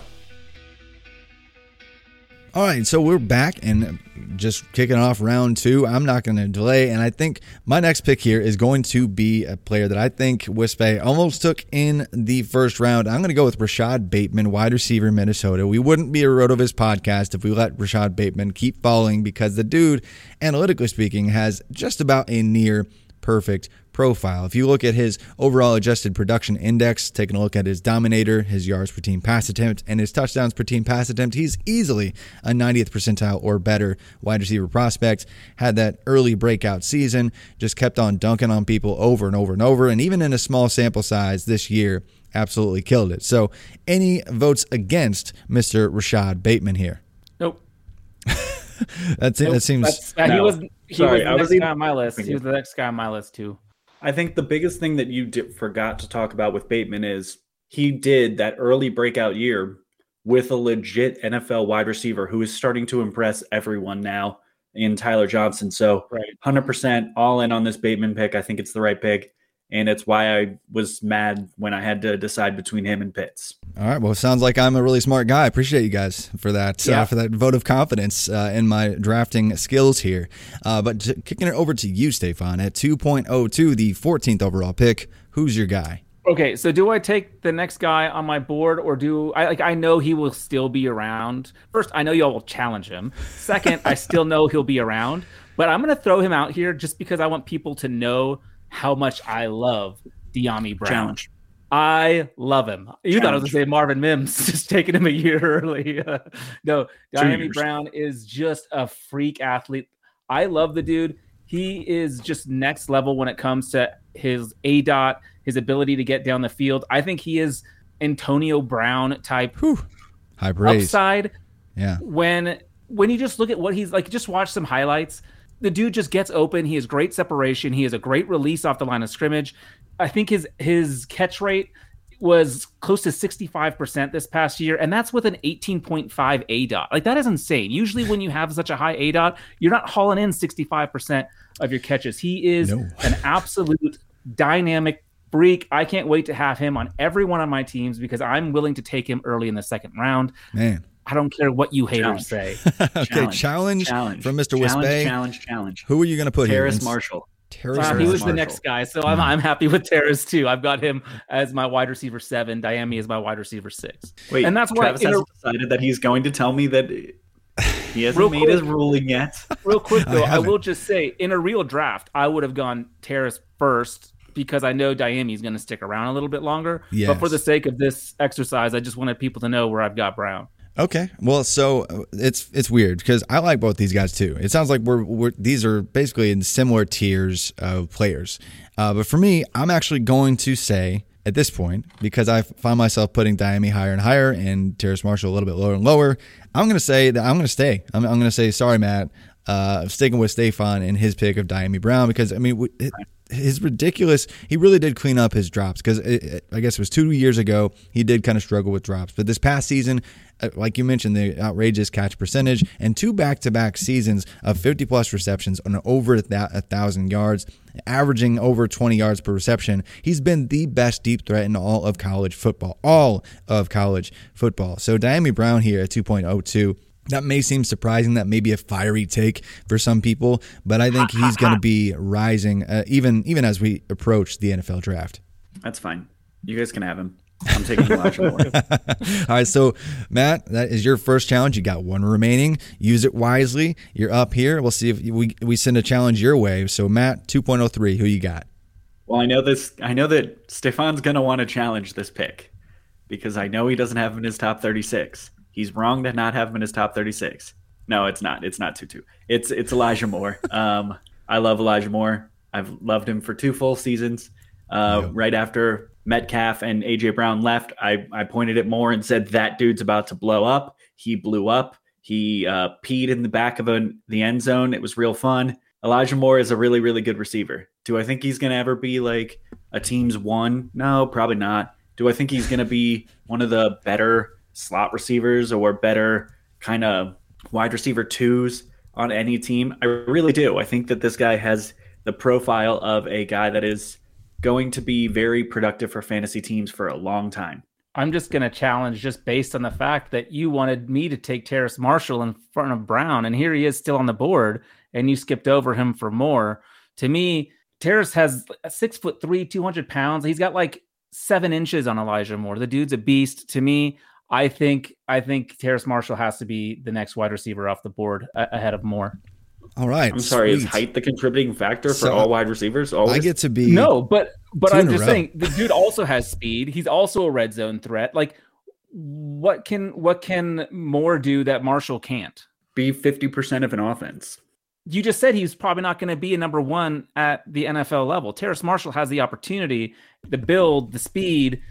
All right, so we're back and just kicking off round two. I'm not going to delay, and I think my next pick here is going to be a player that I think Wispe almost took in the first round. I'm going to go with Rashod Bateman, wide receiver, Minnesota. We wouldn't be a Rotoviz podcast if we let Rashod Bateman keep falling because the dude, analytically speaking, has just about a near perfect profile. If you look at his overall adjusted production index, taking a look at his dominator, his yards per team pass attempt, and his touchdowns per team pass attempt, he's easily a 90th percentile or better wide receiver prospect. Had that early breakout season, just kept on dunking on people over and over and over, and even in a small sample size this year, absolutely killed it. So, any votes against Mr. Rashod Bateman here? Nope. That's it. Nope. That seems. That's, uh, he was he Sorry, was the I was next even- guy on my list. He was the next guy on my list too. I think the biggest thing that you forgot to talk about with Bateman is he did that early breakout year with a legit NFL wide receiver who is starting to impress everyone now in Tyler Johnson. So, Right. 100% all in on this Bateman pick. I think it's the right pick. And it's why I was mad when I had to decide between him and Pitts. All right. Well, it sounds like I'm a really smart guy. I appreciate you guys for that uh, Yeah. for that vote of confidence uh, in my drafting skills here. Uh, but kicking it over to you, Stefan, at 2.02, the 14th overall pick. Who's your guy? Okay, so do I take the next guy on my board, or do I like? I know he will still be around. First, I know y'all will challenge him. Second, I still know he'll be around, but I'm going to throw him out here just because I want people to know how much I love Dyami Brown. Challenge. I love him. You thought I was going to say Marvin Mims, just taking him a year early. Uh, no, Dyami years. Brown is just a freak athlete. I love the dude. He is just next level when it comes to his A dot, his ability to get down the field. I think he is Antonio Brown type High praise. upside Yeah. when when you just look at what he's like just watch some highlights the dude just gets open. He has great separation. He has a great release off the line of scrimmage. I think his his catch rate was close to 65% this past year and that's with an 18.5 a dot. Like that is insane. Usually when you have such a high a dot you're not hauling in 65% of your catches. He is No. an absolute dynamic freak. I can't wait to have him on every one of my teams because i'm willing to take him early in the second round. Man. I don't care what you haters Challenge. say. okay. Challenge, Challenge. from Mr. Challenge, Wispe. challenge, challenge. Who are you going to put here? Terrace Ins- Marshall. Terrace Wow, he Marshall. was the next guy, so I'm, I'm happy with Terrace too. I've got him as my wide receiver seven. Dyami is my wide receiver six. Wait, and that's why Travis in a- hasn't decided that he's going to tell me that he hasn't Real made his ruling yet. real quick though, I, haven't. will just say in a real draft, I would have gone Terrace first because I know Dyami is going to stick around a little bit longer. But for the sake of this exercise, I just wanted people to know where I've got Brown. Okay, well, so uh, it's it's weird because I like both these guys too. It sounds like we're, we're these are basically in similar tiers of players. Uh, but for me, I'm actually going to say at this point because I find myself putting Dyami higher and higher and Terrace Marshall a little bit lower and lower. I'm going to say that I'm going to stay. I'm, I'm going to say sorry, Matt. Uh, I'm sticking with Stefan and his pick of Dyami Brown because I mean. it- his ridiculous. He really did clean up his drops because I guess it was two years ago. He did kind of struggle with drops, but this past season, uh, like you mentioned, the outrageous catch percentage and two back-to-back seasons of 50 plus receptions on over thou- a thousand yards, averaging over 20 yards per reception. He's been the best deep threat in all of college football, all of college football. So Dyami Brown here at 2.02. That may seem surprising. That may be a fiery take for some people, but I think he's going to be rising uh, even even as we approach the NFL draft. That's fine. You guys can have him. I'm taking Elijah Moore. All right, so Matt, that is your first challenge. You got one remaining. Use it wisely. You're up here. We'll see if we we send a challenge your way. So Matt, 2.03, who you got? Well, I know this. I know that Stefan's going to want to challenge this pick because I know he doesn't have him in his top 36. He's wrong to not have him in his top 36. No, it's not. It's not Tutu. It's it's Elijah Moore. Um, I love Elijah Moore. I've loved him for two full seasons. Uh, yeah. Right after Metcalf and AJ Brown left, I I pointed at Moore and said that dude's about to blow up. He blew up. He uh, peed in the back of a, the end zone. It was real fun. Elijah Moore is a really, really good receiver. Do I think he's going to ever be like a team's one? No, probably not. Do I think he's going to be one of the better slot receivers or better kind of wide receiver twos on any team? I really do. I think that this guy has the profile of a guy that is going to be very productive for fantasy teams for a long time. I'm just going to challenge just based on the fact that you wanted me to take Terrace Marshall in front of Brown, and here he is still on the board, and you skipped over him for more. To me, Terrace has six foot three, 200 pounds. He's got like seven inches on Elijah Moore. The dude's a beast. To me, I think I think Terrace Marshall has to be the next wide receiver off the board ahead of Moore. All right. I'm sorry. Sweet. Is height the contributing factor for so all wide receivers? Always? I get to be no, but but I'm just saying the dude also has speed. He's also a red zone threat. Like, what can what can Moore do that Marshall can't? Be fifty percent of an offense. You just said he's probably not going to be a number one at the NFL level. Terrace Marshall has the opportunity, the build, the speed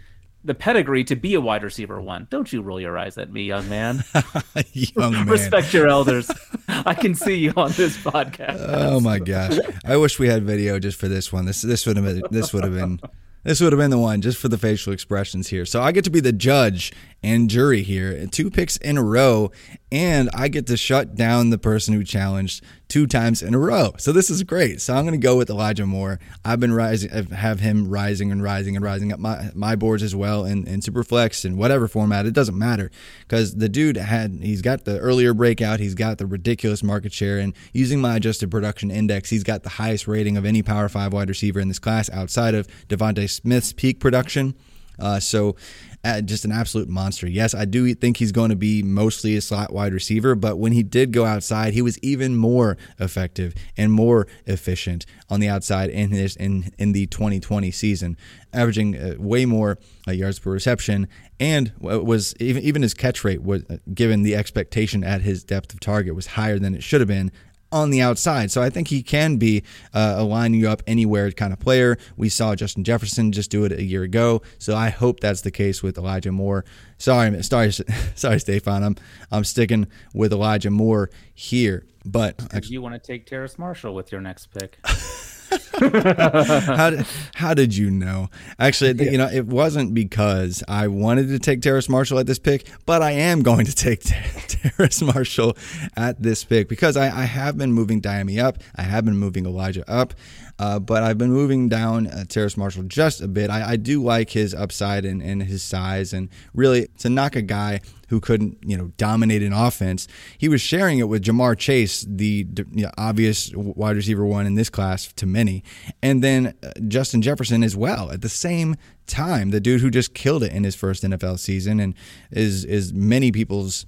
the pedigree to be a wide receiver one. Don't you roll your eyes at me, young man. young man. Respect your elders. I can see you on this podcast. Oh my gosh. I wish we had video just for this one. This this would have been this would have been this would have been the one just for the facial expressions here. So I get to be the judge and jury here, two picks in a row, and I get to shut down the person who challenged two times in a row. So this is great. So I'm going to go with Elijah Moore. I've been rising, have him rising and rising and rising up my my boards as well in, in Superflex and whatever format. It doesn't matter because the dude had he's got the earlier breakout. He's got the ridiculous market share, and using my adjusted production index, he's got the highest rating of any Power Five wide receiver in this class outside of DeVonta Smith's peak production. Uh, so uh, just an absolute monster. Yes, I do think he's going to be mostly a slot wide receiver, but when he did go outside, he was even more effective and more efficient on the outside in his in in the 2020 season, averaging uh, way more uh, yards per reception and was even even his catch rate was uh, given the expectation at his depth of target was higher than it should have been on the outside. So I think he can be uh, a line you up anywhere kind of player. We saw Justin Jefferson just do it a year ago. So I hope that's the case with Elijah Moore. Sorry, sorry, sorry, Stefan. I'm I'm sticking with Elijah Moore here. But you want to take Terrace Marshall with your next pick. how, did, how did you know? Actually, yeah. you know, it wasn't because I wanted to take Terrace Marshall at this pick, but I am going to take Terrace Marshall at this pick because I, I have been moving Dyami up. I have been moving Elijah up. Uh, but I've been moving down uh, Terrace Marshall just a bit. I, I do like his upside and, and his size, and really to knock a guy who couldn't, you know, dominate an offense. He was sharing it with Ja'Marr Chase, the you know, obvious wide receiver one in this class to many, and then uh, Justin Jefferson as well at the same time. The dude who just killed it in his first NFL season and is is many people's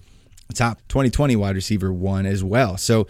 top 2020 wide receiver one as well. So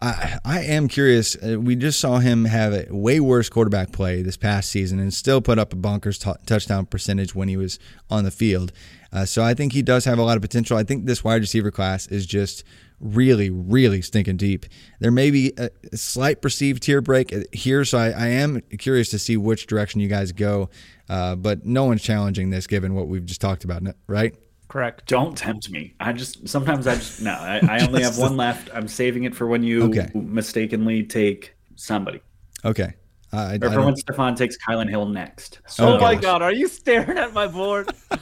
I, I am curious. Uh, we just saw him have a way worse quarterback play this past season and still put up a bonkers t- touchdown percentage when he was on the field. Uh, so I think he does have a lot of potential. I think this wide receiver class is just really, really stinking deep. There may be a, slight perceived tier break uh, here, so I, I, am curious to see which direction you guys go. Uh, but no one's challenging this given what we've just talked about, right? Correct. Don't tempt me. I just sometimes I just no. I, I only have one left. I'm saving it for when you okay. mistakenly take somebody. Okay. Uh, I, or for when Stefan takes Kylin Hill next. So, oh my God, are you staring at my board? All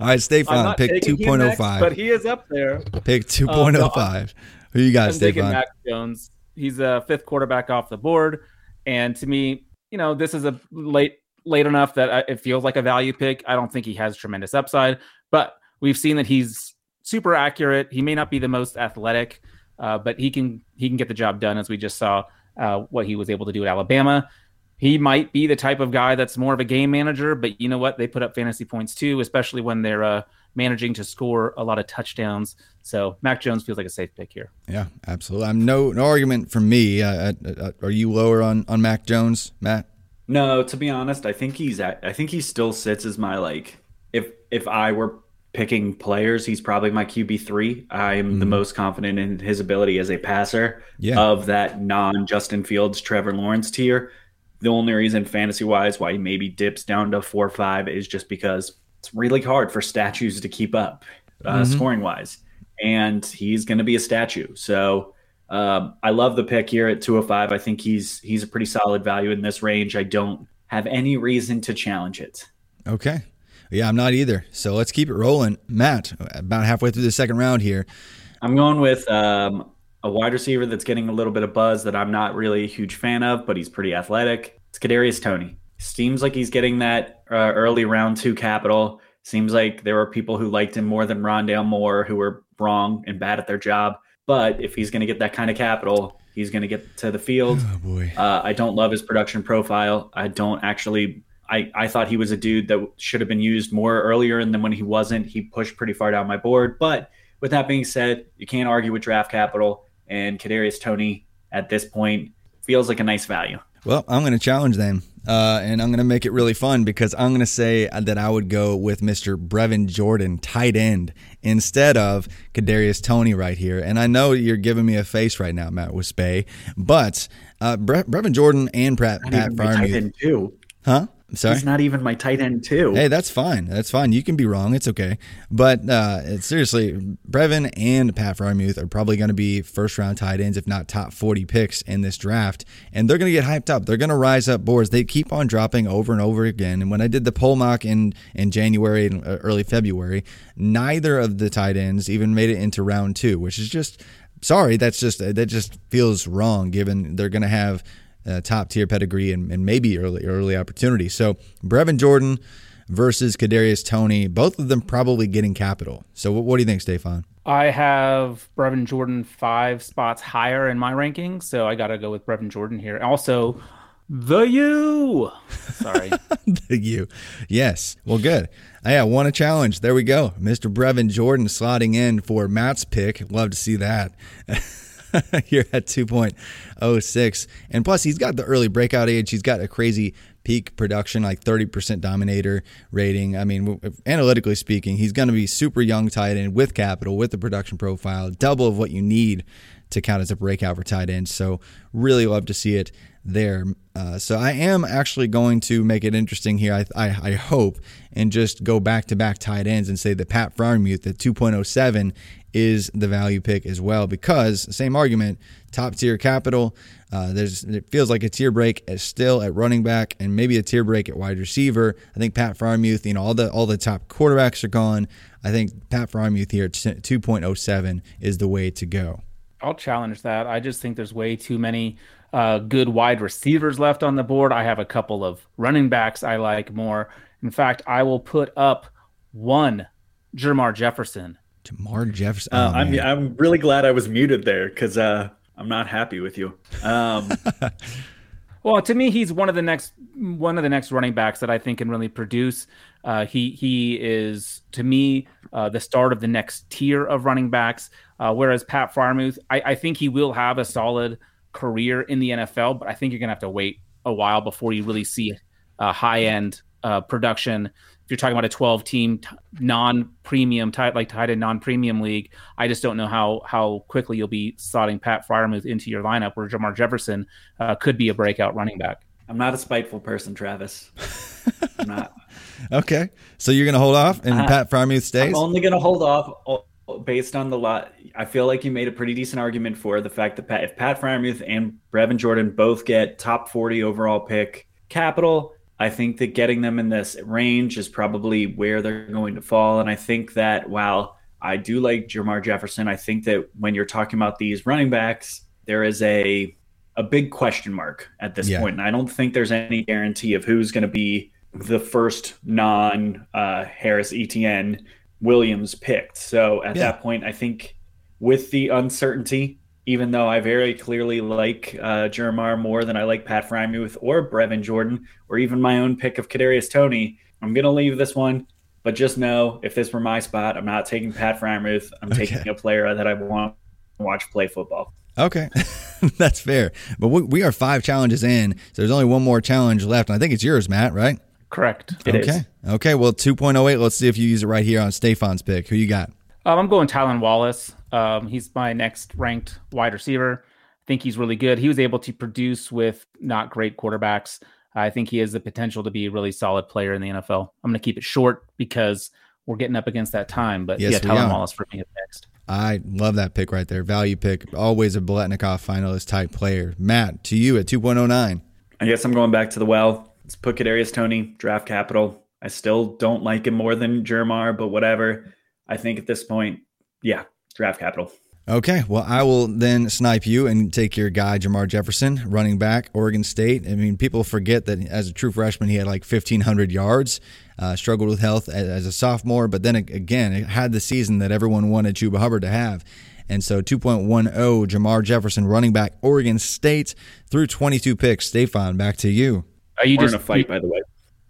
right, Stefan, pick 2.05. But he is up there. Pick 2.05. Um, Who you got, I'm Stefan? Mac Jones. He's a fifth quarterback off the board. And to me, you know, this is a late late enough that it feels like a value pick. I don't think he has tremendous upside, but we've seen that he's super accurate. He may not be the most athletic, uh, but he can he can get the job done as we just saw uh, what he was able to do at Alabama. He might be the type of guy that's more of a game manager, but you know what? They put up fantasy points too, especially when they're uh, managing to score a lot of touchdowns. So Mac Jones feels like a safe pick here. Yeah, absolutely. I'm no no argument from me. Uh, uh, uh are you lower on on Mac Jones, Matt? No, to be honest, I think he's at, I think he still sits as my like if I were picking players, he's probably my QB three. I am the most confident in his ability as a passer Yeah. of that non Justin Fields, Trevor Lawrence tier. The only reason fantasy wise why he maybe dips down to four or five is just because it's really hard for statues to keep up uh, Mhm. scoring wise, and he's going to be a statue. So. Um, I love the pick here at 205. I think he's he's a pretty solid value in this range. I don't have any reason to challenge it. Okay. Yeah, I'm not either. So let's keep it rolling. Matt, about halfway through the second round here. I'm going with um, a wide receiver that's getting a little bit of buzz that I'm not really a huge fan of, but he's pretty athletic. It's Kadarius Toney. Seems like he's getting that uh, early round two capital. Seems like there were people who liked him more than Rondale Moore who were wrong and bad at their job. But if he's going to get that kind of capital, he's going to get to the field. Oh boy. Uh, I don't love his production profile. I don't actually. I, I thought he was a dude that should have been used more earlier, and then when he wasn't, he pushed pretty far down my board. But with that being said, you can't argue with draft capital, and Kadarius Toney at this point feels like a nice value. Well, I'm going to challenge them, uh, and I'm going to make it really fun because I'm going to say that I would go with Mr. Brevin Jordan, tight end, instead of Kadarius Toney right here. And I know you're giving me a face right now, Matt Wispe, but uh, Bre- Brevin Jordan and Pat, Pat end too. huh? Sorry. He's not even my tight end too. Hey, that's fine. That's fine. You can be wrong. It's okay. But uh, seriously, Brevin and Pat Freiermuth are probably going to be first round tight ends, if not top 40 picks in this draft. And they're going to get hyped up. They're going to rise up boards. They keep on dropping over and over again. And when I did the poll mock in, in January and uh, early February, neither of the tight ends even made it into round two, which is just. Sorry, that's just that just feels wrong. Given they're going to have uh, top tier pedigree and, and maybe early early opportunity. So Brevin Jordan versus Kadarius Toney, both of them probably getting capital. So what, what do you think, Stefan? I have Brevin Jordan five spots higher in my ranking, so I got to go with Brevin Jordan here. Also, the U. Sorry. The you, yes. Well, good. Yeah, won a challenge. There we go. Mr. Brevin Jordan slotting in for Matt's pick. Love to see that. You're at 2.06. And plus, he's got the early breakout age. He's got a crazy peak production, like 30% dominator rating. I mean, analytically speaking, he's going to be super young tight end with capital, with the production profile, double of what you need to count as a breakout for tight end. So, really love to see it there. Uh, so, I am actually going to make it interesting here, I, I, I hope, and just go back to back tight ends and say that Pat Freiermuth at 2.07 is the value pick as well because same argument top tier capital uh, there's it feels like a tier break is still at running back and maybe a tier break at wide receiver I think Pat Freiermuth you know all the all the top quarterbacks are gone I think Pat Freiermuth here at 2.07 is the way to go I'll challenge that. I just think there's way too many uh, good wide receivers left on the board. I have a couple of running backs I like more. In fact, I will put up one Jermar Jefferson. Jermar Jefferson Uh, oh, I'm man. I'm really glad I was muted there because uh, I'm not happy with you. Um, Well, to me, he's one of the next one of the next running backs that I think can really produce. Uh, he he is to me uh, the start of the next tier of running backs. Uh, whereas Pat Freiermuth, I, I think he will have a solid career in the NFL, but I think you're gonna have to wait a while before you really see uh, high end uh, production. If you're talking about a 12 team t- non premium type like tied end non premium league, I just don't know how how quickly you'll be slotting Pat Freiermuth into your lineup where Jermar Jefferson uh, could be a breakout running back. I'm not a spiteful person, Travis. I'm not. okay so you're gonna hold off and Uh, Pat Freiermuth stays I'm only going to hold off based on the lot. I feel like you made a pretty decent argument for the fact that Pat, if Pat Freiermuth and Brevin Jordan both get top 40 overall pick capital, I think that getting them in this range is probably where they're going to fall. And I think that while I do like Jermar Jefferson, I think that when you're talking about these running backs, there is a a big question mark at this Yeah. point. And I don't think there's any guarantee of who's going to be the first non uh, Harris Etienne Williams picked. So at Yeah. that point, I think with the uncertainty, even though I very clearly like uh, Jermar more than I like Pat Freiermuth or Brevin Jordan or even my own pick of Kadarius Toney, I'm going to leave this one. But just know if this were my spot, I'm not taking Pat Freiermuth. I'm taking a player that I want to watch play football. Okay. That's fair. But we, we are five challenges in, so there's only one more challenge left. And I think it's yours, Matt, right? Correct. It okay. is. Okay. Well, 2.08. Let's see if you use it right here on Stefan's pick. Who you got? Um, I'm going Tylan Wallace. Um, he's my next ranked wide receiver. I think he's really good. He was able to produce with not great quarterbacks. I think he has the potential to be a really solid player in the NFL. I'm going to keep it short because we're getting up against that time. But Yes, yeah, we Tylan are. Wallace for me is next. I love that pick right there. Value pick. Always a Biletnikoff finalist type player. Matt, to you at 2.09. I guess I'm going back to the well. Let's put Kadarius Toney, draft capital. I still don't like him more than Jermar, but whatever. I think at this point, yeah, draft capital. Okay, well, I will then snipe you and take your guy, Jermar Jefferson, running back, Oregon State. I mean, people forget that as a true freshman, he had like 1,500 yards, uh, struggled with health as, as a sophomore, but then again, it had the season that everyone wanted Chuba Hubbard to have. And so 2.10, Jermar Jefferson, running back, Oregon State, through 22 picks. Stefan, back to you. Are you We're just in a fight, you- by the way.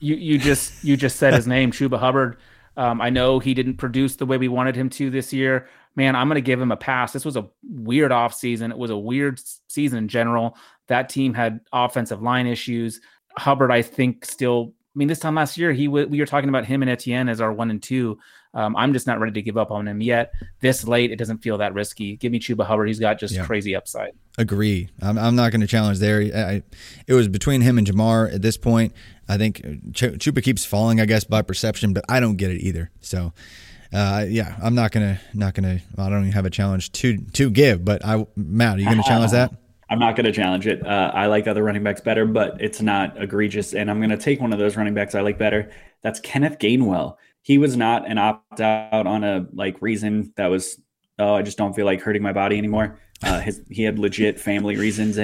You you just you just said his name, Chuba Hubbard. Um, I know he didn't produce the way we wanted him to this year. Man, I'm going to give him a pass. This was a weird off season. It was a weird season in general. That team had offensive line issues. Hubbard, I think, still. I mean, this time last year, he w- we were talking about him and Etienne as our one and two. Um, I'm just not ready to give up on him yet. This late, it doesn't feel that risky. Give me Chuba Hubbard. He's got just Yeah. crazy upside. Agree. I'm, I'm not going to challenge there. I, it was between him and Jermar at this point. I think Ch- Chuba keeps falling, I guess, by perception, but I don't get it either. So, uh, yeah, I'm not gonna not gonna. I don't even have a challenge to to give. But I, Matt, are you to challenge that? I'm not going to challenge it. Uh, I like other running backs better, but it's not egregious. And I'm going to take one of those running backs I like better. That's Kenneth Gainwell. He was not an opt out on a like reason that was, oh, I just don't feel like hurting my body anymore. Uh, his, he had legit family reasons,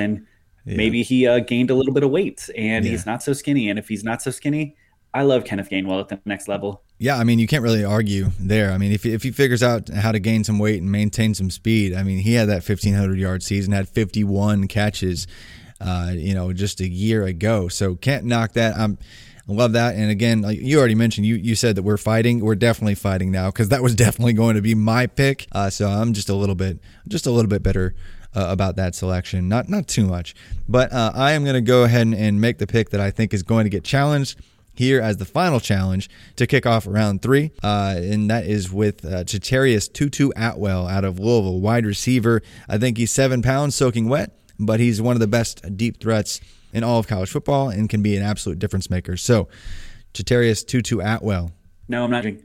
and maybe he uh, gained a little bit of weight, and Yeah. he's not so skinny. And if he's not so skinny, I love Kenneth Gainwell at the next level. Yeah, I mean, you can't really argue there. I mean, if if he figures out how to gain some weight and maintain some speed, I mean, he had that 1500 yard season, had 51 catches, uh, you know, just a year ago. So can't knock that. I'm. I love that. And again, like you already mentioned, you you said that we're fighting. We're definitely fighting now because that was definitely going to be my pick. Uh, so I'm just a little bit, just a little bit better uh, about that selection. Not not too much, but uh, I am going to go ahead and, and make the pick that I think is going to get challenged here as the final challenge to kick off round three, uh, and that is with uh, Chatarius Tutu Atwell out of Louisville, wide receiver. I think he's seven pounds soaking wet, but he's one of the best deep threats in all of college football and can be an absolute difference maker. So, Chatarius Tutu Atwell. No, I'm not. I-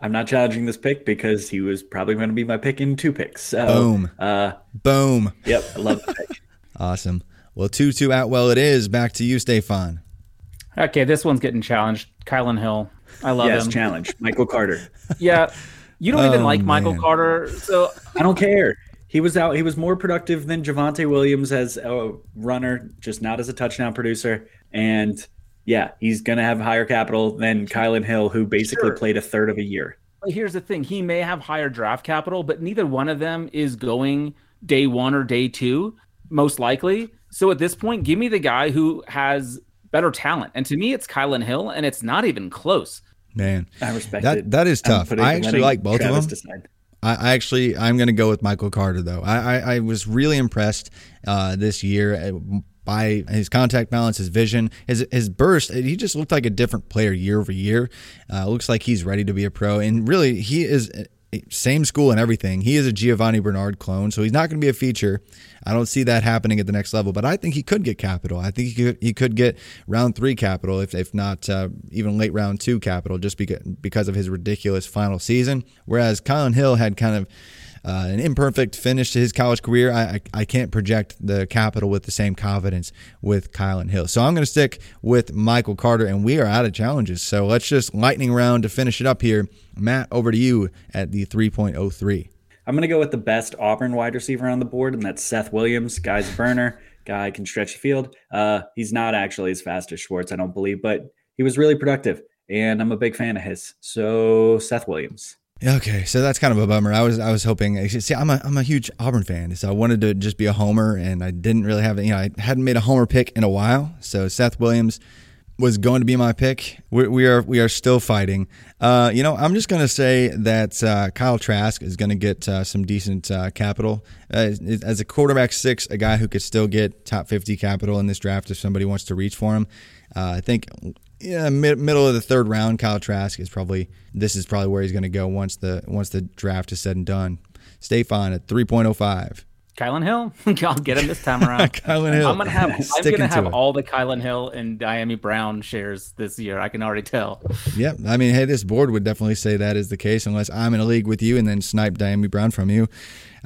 I'm not challenging this pick because he was probably going to be my pick in two picks. So, Boom. Uh, Boom. yep, I love the pick. Awesome. Well, Tutu Atwell it is. Back to you, Stefan. Okay, this one's getting challenged. Kylin Hill. I love yes, him. challenge. Michael Carter. Yeah. You don't even Oh, like Michael. Carter. So I don't care. He was out. He was more productive than Javonte Williams as a runner, just not as a touchdown producer. And yeah, he's going to have higher capital than Kylin Hill, who basically Sure. played a third of a year. But here's the thing he may have higher draft capital, but neither one of them is going day one or day two, most likely. So at this point, give me the guy who has better talent. And to me, it's Kylin Hill, and it's not even close. Man, I respect that it. that is tough. putting- I actually like both Travis of them. decide. I, I actually I'm going to go with Michael Carter though. I I, I was really impressed uh, this year uh, by his contact balance, his vision, his his burst. He just looked like a different player year over year. Uh, looks like he's ready to be a pro, and really he is. uh, Same school and everything. He is a Giovani Bernard clone, so he's not going to be a feature. I don't see that happening at the next level, but I think he could get capital. I think he could he could get round three capital, if if not uh, even late round two capital, just because because of his ridiculous final season. Whereas Colin Hill had kind of uh, an imperfect finish to his college career. I, I I can't project the capital with the same confidence with Kylin Hill. So I'm going to stick with Michael Carter, and we are out of challenges. So let's just lightning round to finish it up here. Matt, over to you at the 3.03. I'm going to go with the best Auburn wide receiver on the board, and that's Seth Williams. Guy's a burner. Guy can stretch the field. Uh, he's not actually as fast as Schwartz, I don't believe, but he was really productive, and I'm a big fan of his. So Seth Williams. Okay, so that's kind of a bummer. I was I was hoping. See, I'm a I'm a huge Auburn fan, so I wanted to just be a homer, and I didn't really have you know I hadn't made a homer pick in a while. So Seth Williams, was going to be my pick. We, we are we are still fighting. Uh, you know, I'm just going to say that uh, Kyle Trask is going to get uh, some decent uh, capital uh, as a quarterback six, a guy who could still get top 50 capital in this draft if somebody wants to reach for him. Uh, I think yeah, mid, middle of the third round, Kyle Trask is probably this is probably where he's going to go once the once the draft is said and done. Stefan at 3.05. Kylin Hill. I'll get him this time around. Kylin Hill. I'm gonna have I'm gonna have it. all the Kylin Hill and Dyami Brown shares this year. I can already tell. Yep. I mean, hey, this board would definitely say that is the case, unless I'm in a league with you and then snipe Dyami Brown from you.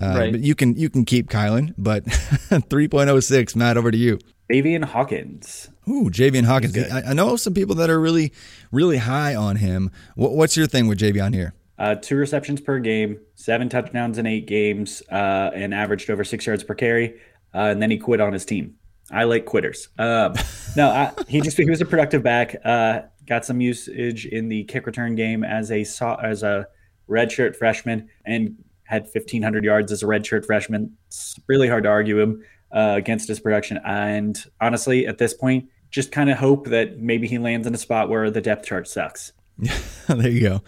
Uh, Right. But you can you can keep Kylin, but 3.06. Matt, over to you. Davian Hawkins. Ooh, Javian Hawkins. I, I know some people that are really really high on him. What, what's your thing with Javian here? Uh, two receptions per game, seven touchdowns in eight games, uh, and averaged over six yards per carry. Uh, and then he quit on his team. I like quitters. Um, no, I, he just he was a productive back. Uh, got some usage in the kick return game as a as a redshirt freshman, and had 1,500 yards as a redshirt freshman. It's really hard to argue him uh, against his production. And honestly, at this point, just kind of hope that maybe he lands in a spot where the depth chart sucks. Yeah, there you go.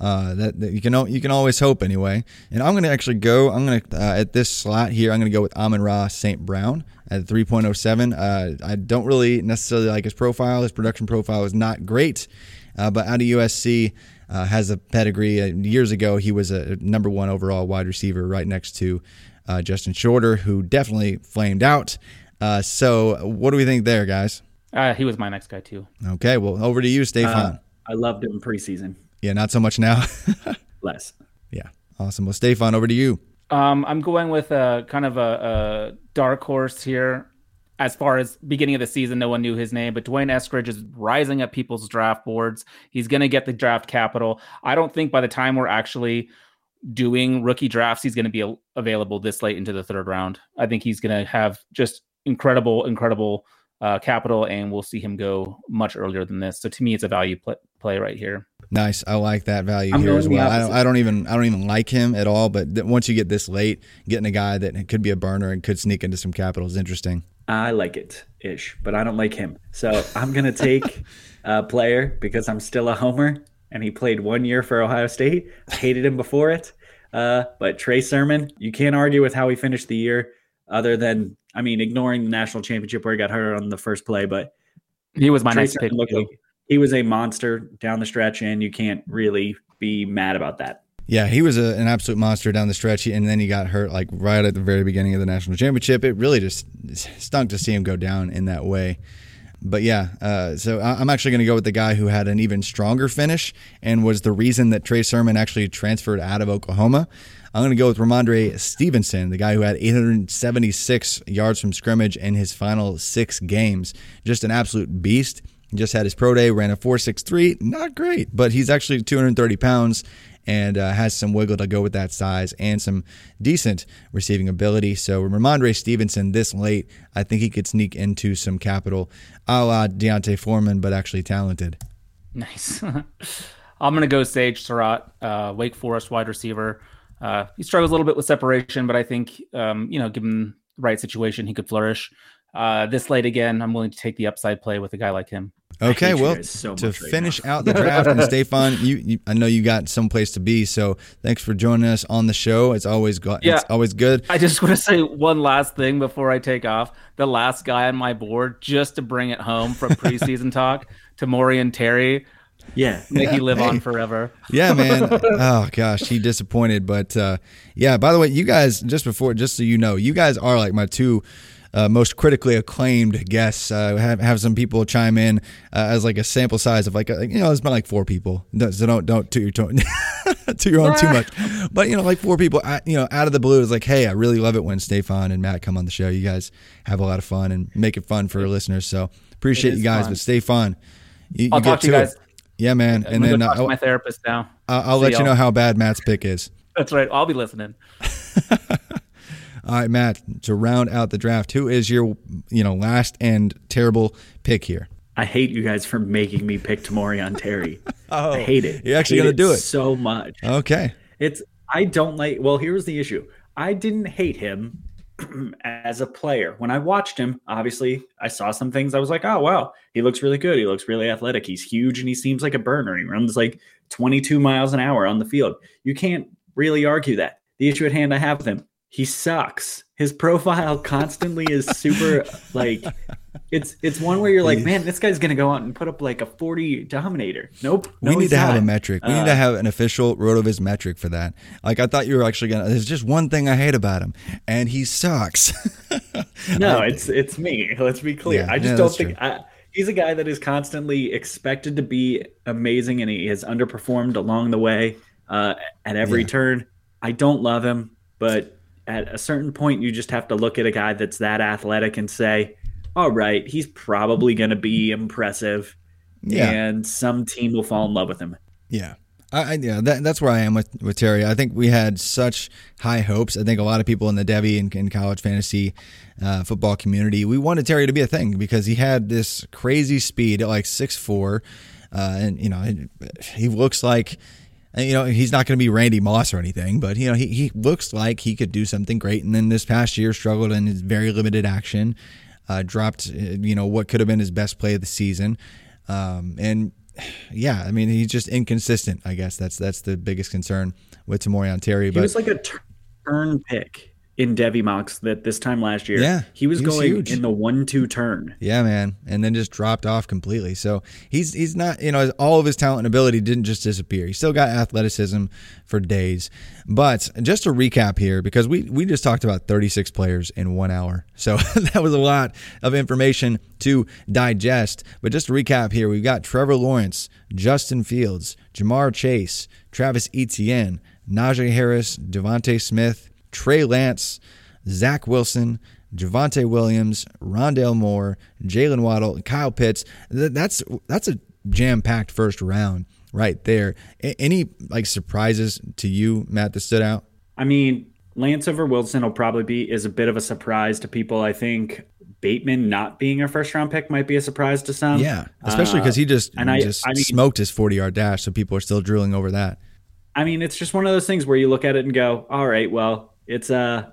Uh, that, that you can you can always hope anyway. And I'm going to actually go. I'm going to uh, at this slot here. I'm going to go with Amon Ra St. Brown at 3.07. Uh, I don't really necessarily like his profile. His production profile is not great, uh, but out of USC. Uh, has a pedigree. Uh, years ago, he was a number one overall wide receiver, right next to Justin Shorter, who definitely flamed out. So, what do we think there, guys? Uh, he was my next guy too. Okay, well, over to you, Stefan. Uh, I loved him preseason. yeah, not so much now. Less. Yeah. Awesome. Well, Stefan, over to you. Um, I'm going with a kind of a, a dark horse here. As far as beginning of the season, no one knew his name, but Dwayne Eskridge is rising up people's draft boards. He's going to get the draft capital. I don't think by the time we're actually doing rookie drafts, he's going to be available this late into the third round. I think he's going to have just incredible, incredible uh, capital, and we'll see him go much earlier than this. So to me, it's a value pl- play right here. Nice. I like that value I'm here as well. I don't. I don't even I don't even like him at all. But th- once you get this late, getting a guy that could be a burner and could sneak into some capital is interesting. I like it ish, but I don't like him. So I'm going to take a player because I'm still a homer and he played one year for Ohio State. I hated him before it. Uh, but Trey Sermon, you can't argue with how he finished the year other than, I mean, ignoring the national championship where he got hurt on the first play. But He was my Trey next pick. like he was a monster down the stretch, and you can't really be mad about that. Yeah, he was a, an absolute monster down the stretch, and then he got hurt like right at the very beginning of the national championship. It really just stunk to see him go down in that way. But yeah, uh, so I- I'm actually going to go with the guy who had an even stronger finish and was the reason that Trey Sermon actually transferred out of Oklahoma. I'm going to go with Rhamondre Stevenson, the guy who had 876 yards from scrimmage in his final six games. Just an absolute beast. He just had his pro day, ran a 4.63. Not great, but he's actually 230 pounds and uh, has some wiggle to go with that size and some decent receiving ability. So Rhamondre Stevenson this late, I think he could sneak into some capital a la D'Onta Foreman, but actually talented. Nice. I'm going to go Sage Surratt, uh, Wake Forest wide receiver. Uh, he struggles a little bit with separation, but I think, um, you know, given the right situation, he could flourish. Uh, this late again, I'm willing to take the upside play with a guy like him. Okay, well, so to right finish out the draft, and Stefan, you, you, I know you got someplace to be, so thanks for joining us on the show. It's always go, Yeah. it's always good. I just want to say one last thing before I take off. The last guy on my board, just to bring it home from preseason talk, to Maury and Terry, Yeah. make you live Hey. on forever. Yeah, man. oh gosh, he disappointed, but uh, yeah. By the way, you guys, just before, just so you know, you guys are like my two. Uh, most critically acclaimed guests uh, have have some people chime in uh, as like a sample size of like a, you know it's been like four people Don't- so don't don't to your tone to your own too much but you know like four people uh, you know out of the blue is like hey I really love it when Stefan and Matt come on the show you guys have a lot of fun and make it fun for our listeners so appreciate you guys fun. but Stefan you, I'll you talk get to you it. Guys. yeah man I'm and then go talk uh, to my therapist now. I'll, I'll See let you y'all. know how bad Matt's pick is. That's right. I'll be listening. All right, Matt. To round out the draft, who is your you know last and terrible pick here? I hate you guys for making me pick Tamorrion Terry. oh, I hate it. You're actually gonna do it. so much. Okay. It's I don't like. Well, here's the issue. I didn't hate him as a player. When I watched him, obviously, I saw some things. I was like, oh, wow, he looks really good. He looks really athletic. He's huge and he seems like a burner. He runs like 22 miles an hour on the field. You can't really argue that. The issue at hand I have with him, he sucks. His profile constantly is super like it's it's one where you're like, man, this guy's gonna go out and put up like a 40 dominator. Nope. We no, need he's to have a metric. We Uh, need to have an official Rotoviz metric for that. Like I thought you were actually gonna. There's just one thing I hate about him, and he sucks. No, it's it's me. Let's be clear. Yeah, I just yeah, don't think I, he's a guy that is constantly expected to be amazing, and he has underperformed along the way uh, at every Yeah. turn. I don't love him, but at a certain point, you just have to look at a guy that's that athletic and say, "All right, he's probably going to be impressive, Yeah. and some team will fall in love with him." Yeah. I, I yeah, that, that's where I am with, with Terry. I think we had such high hopes. I think a lot of people in the Devy and, and college fantasy uh, football community, we wanted Terry to be a thing because he had this crazy speed at like six four, uh, and you know he looks like you know he's not going to be Randy Moss or anything, but you know he he looks like he could do something great. And then this past year struggled in his very limited action, uh, dropped uh, you know what could have been his best play of the season, um, and yeah, I mean he's just inconsistent. I guess that's that's the biggest concern with Tamorrion Terry. He But was like a turn pick in Devy mocks that this time last year. Yeah, he was he was going huge. in the one-two turn. Yeah, man, and then just dropped off completely. So he's he's not you know all of his talent and ability didn't just disappear. He still got athleticism for days. But just to recap here, because we we just talked about 36 players in one hour, so that was a lot of information to digest. But just to recap here, we've got Trevor Lawrence, Justin Fields, Ja'Marr Chase, Travis Etienne, Najee Harris, DeVonta Smith, Trey Lance. Zach Wilson, Javonte Williams, Rondale Moore, Jaylen Waddle, Kyle Pitts. That's that's a jam packed first round right there. Any like surprises to you, Matt, that stood out? I mean, Lance over Wilson will probably be is a bit of a surprise to people. I think Bateman not being a first round pick might be a surprise to some. yeah, especially because he just Uh, and I- just I mean- smoked his forty yard dash, so people are still drooling over that. I mean, it's just one of those things where you look at it and go, "All right, well, it's uh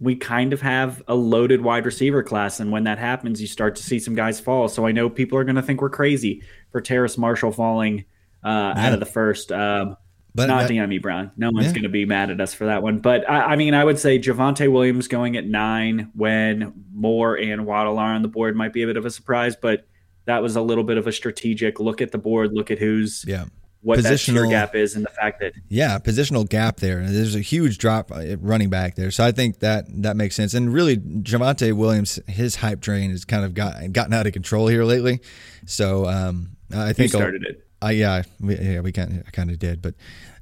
we kind of have a loaded wide receiver class, and when that happens, you start to see some guys fall. So I know people are going to think we're crazy for Terrace Marshall falling uh, out of the first. Um, But not Dyami Brown. No one's Yeah. going to be mad at us for that one. But I, I mean, I would say Javonte Williams going at nine when Moore and Waddle are on the board might be a bit of a surprise, but that was a little bit of a strategic look at the board, look at who's Yeah. What that gap is, and the fact that Yeah, positional gap there. There's a huge drop at running back there, so I think that that makes sense. And really, Javonte Williams, his hype train has kind of got gotten out of control here lately. So um, I think started it. Uh, yeah, we, yeah, we kind of, kind of did, but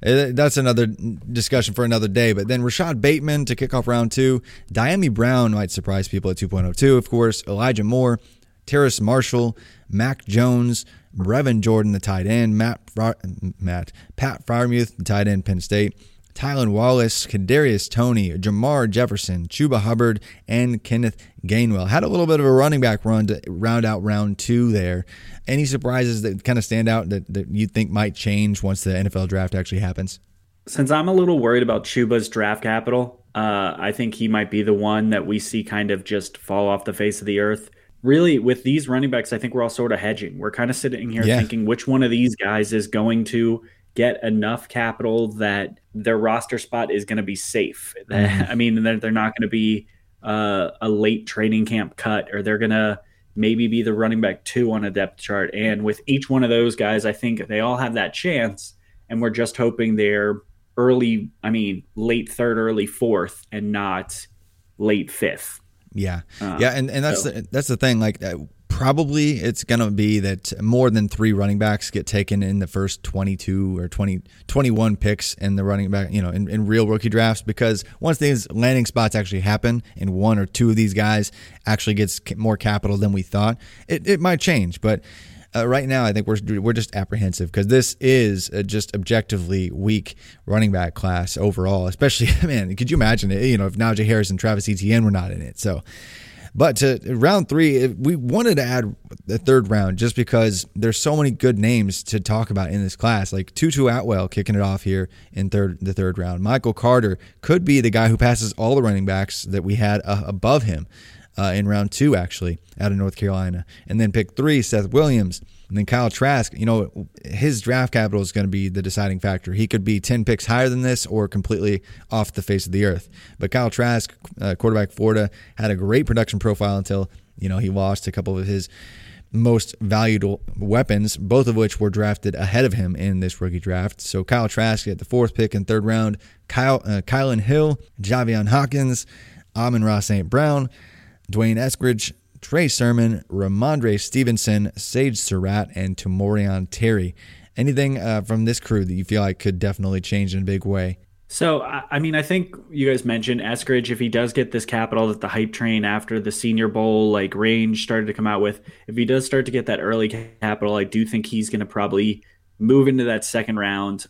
uh, that's another discussion for another day. But then Rashod Bateman to kick off round two. Dyami Brown might surprise people at 2.02, of course. Elijah Moore, Terrace Marshall, Mac Jones, Brevin Jordan, the tight end, Matt, Matt Pat Freiermuth, the tight end, Penn State. Tylan Wallace, Kadarius Toney, Jermar Jefferson, Chuba Hubbard, and Kenneth Gainwell. Had a little bit of a running back run to round out round two there. Any surprises that kind of stand out that, that you think might change once the NFL draft actually happens? since I'm a little worried about Chuba's draft capital, uh, I think he might be the one that we see kind of just fall off the face of the earth. Really, with these running backs, I think we're all sort of hedging. We're kind of sitting here Yeah. thinking which one of these guys is going to get enough capital that their roster spot is going to be safe. I mean, they're, they're not going to be uh, a late training camp cut, or they're going to maybe be the running back two on a depth chart. And with each one of those guys, I think they all have that chance. And we're just hoping they're early, I mean, late third, early fourth, and not late fifth. Yeah, Uh, yeah, and, and that's so- the, that's the thing. Like, uh, probably it's gonna be that more than three running backs get taken in the first twenty two or 20, 21 picks in the running back, you know, in, in real rookie drafts. Because once these landing spots actually happen, and one or two of these guys actually gets more capital than we thought, it, it might change. But uh, right now, I think we're we're just apprehensive because this is just objectively weak running back class overall. Especially, man, could you imagine it? You know, if Najee Harris and Travis Etienne were not in it, so. But to round three, we wanted to add the third round just because there's so many good names to talk about in this class. Like Tutu Atwell kicking it off here in third the third round. Michael Carter could be the guy who passes all the running backs that we had uh, above him uh, in round two, actually, out of North Carolina. And then pick three, Seth Williams. And then Kyle Trask, you know, his draft capital is going to be the deciding factor. He could be 10 picks higher than this or completely off the face of the earth. But Kyle Trask, uh, quarterback Florida, had a great production profile until, you know, he lost a couple of his most valuable weapons, both of which were drafted ahead of him in this rookie draft. So Kyle Trask at the fourth pick in third round, Kyle, uh, Kylin Hill, Javian Hawkins, Amon-Ra St. Brown, D'Wayne Eskridge, Trey Sermon, Rhamondre Stevenson, Sage Surratt, and Tamorrion Terry. Anything uh, from this crew that you feel like could definitely change in a big way? So, I mean, I think you guys mentioned Eskridge. If he does get this capital that the hype train after the Senior Bowl like range started to come out with, if he does start to get that early capital, I do think he's going to probably move into that second round.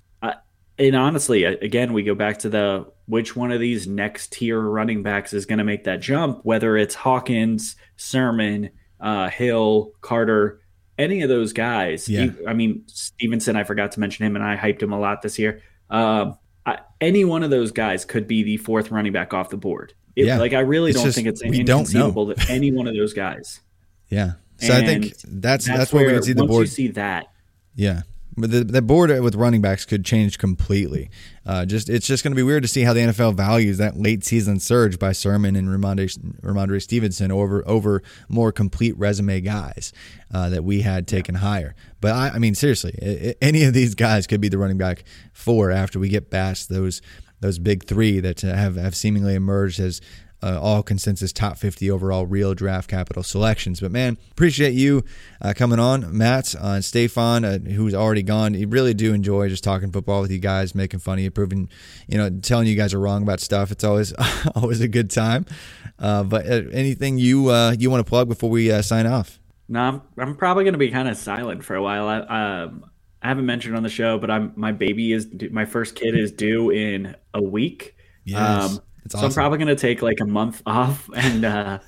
And honestly, again, we go back to the which one of these next tier running backs is going to make that jump, whether it's Hawkins, Sermon, uh, Hill, Carter, any of those guys. Yeah. I mean, Stevenson, I forgot to mention him, and I hyped him a lot this year. Um, I, any one of those guys could be the fourth running back off the board. It, Yeah. Like, I really It's don't just- think it's we don't know. inconceivable that any one of those guys. Yeah. So I think And that's that's, where we can see the once board. you see that, Yeah. But the, the board with running backs could change completely. Uh, just it's just going to be weird to see how the NFL values that late season surge by Sermon and Rhamondre, Rhamondre Stevenson over over more complete resume guys uh, that we had taken higher. But I, I mean, seriously, i- i- any of these guys could be the running back four after we get past those those big three that have have seemingly emerged as uh, all consensus top 50 overall real draft capital selections. But man, appreciate you uh, coming on, Matt, uh, Stefan, uh, who's already gone. You really do enjoy just talking football with you guys, making fun of you, proving, you know, telling you guys are wrong about stuff. It's always always a good time. Uh, but uh, anything you uh, you want to plug before we uh, sign off? No, I'm, I'm probably going to be kind of silent for a while. I, um, I haven't mentioned on the show, but I'm my baby is my first kid is due in a week. Yes, it's so I'm probably going to take like a month off and uh,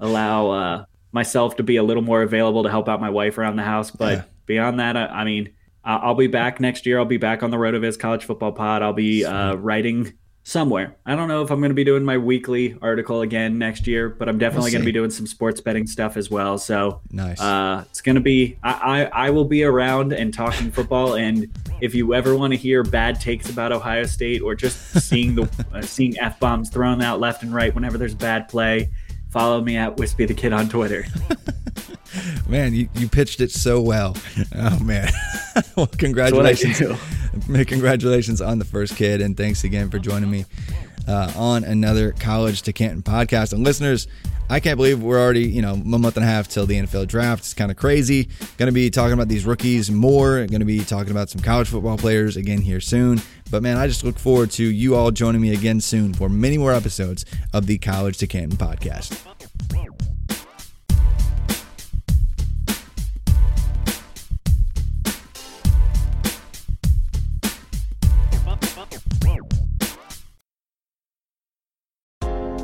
allow uh, myself to be a little more available to help out my wife around the house. But Yeah. beyond that, I, I mean, I'll be back next year. I'll be back on the Rotoviz College Football Pod. I'll be uh, writing somewhere. I don't know if I'm going to be doing my weekly article again next year, but I'm definitely We'll going to be doing some sports betting stuff as well. So Nice. uh, it's going to be, I, I, I will be around and talking football. And if you ever want to hear bad takes about Ohio State or just seeing the uh, seeing f bombs thrown out left and right whenever there's a bad play, follow me at Wispe the Kid on Twitter. Man, you, you pitched it so well. Oh man. well, congratulations. Congratulations on the first kid, and thanks again for joining me uh, on another College to Canton podcast. And listeners, I can't believe we're already, you know, a month and a half till the NFL draft. It's kind of crazy. Going to be talking about these rookies more. Going to be talking about some college football players again here soon. But man, I just look forward to you all joining me again soon for many more episodes of the College to Canton podcast.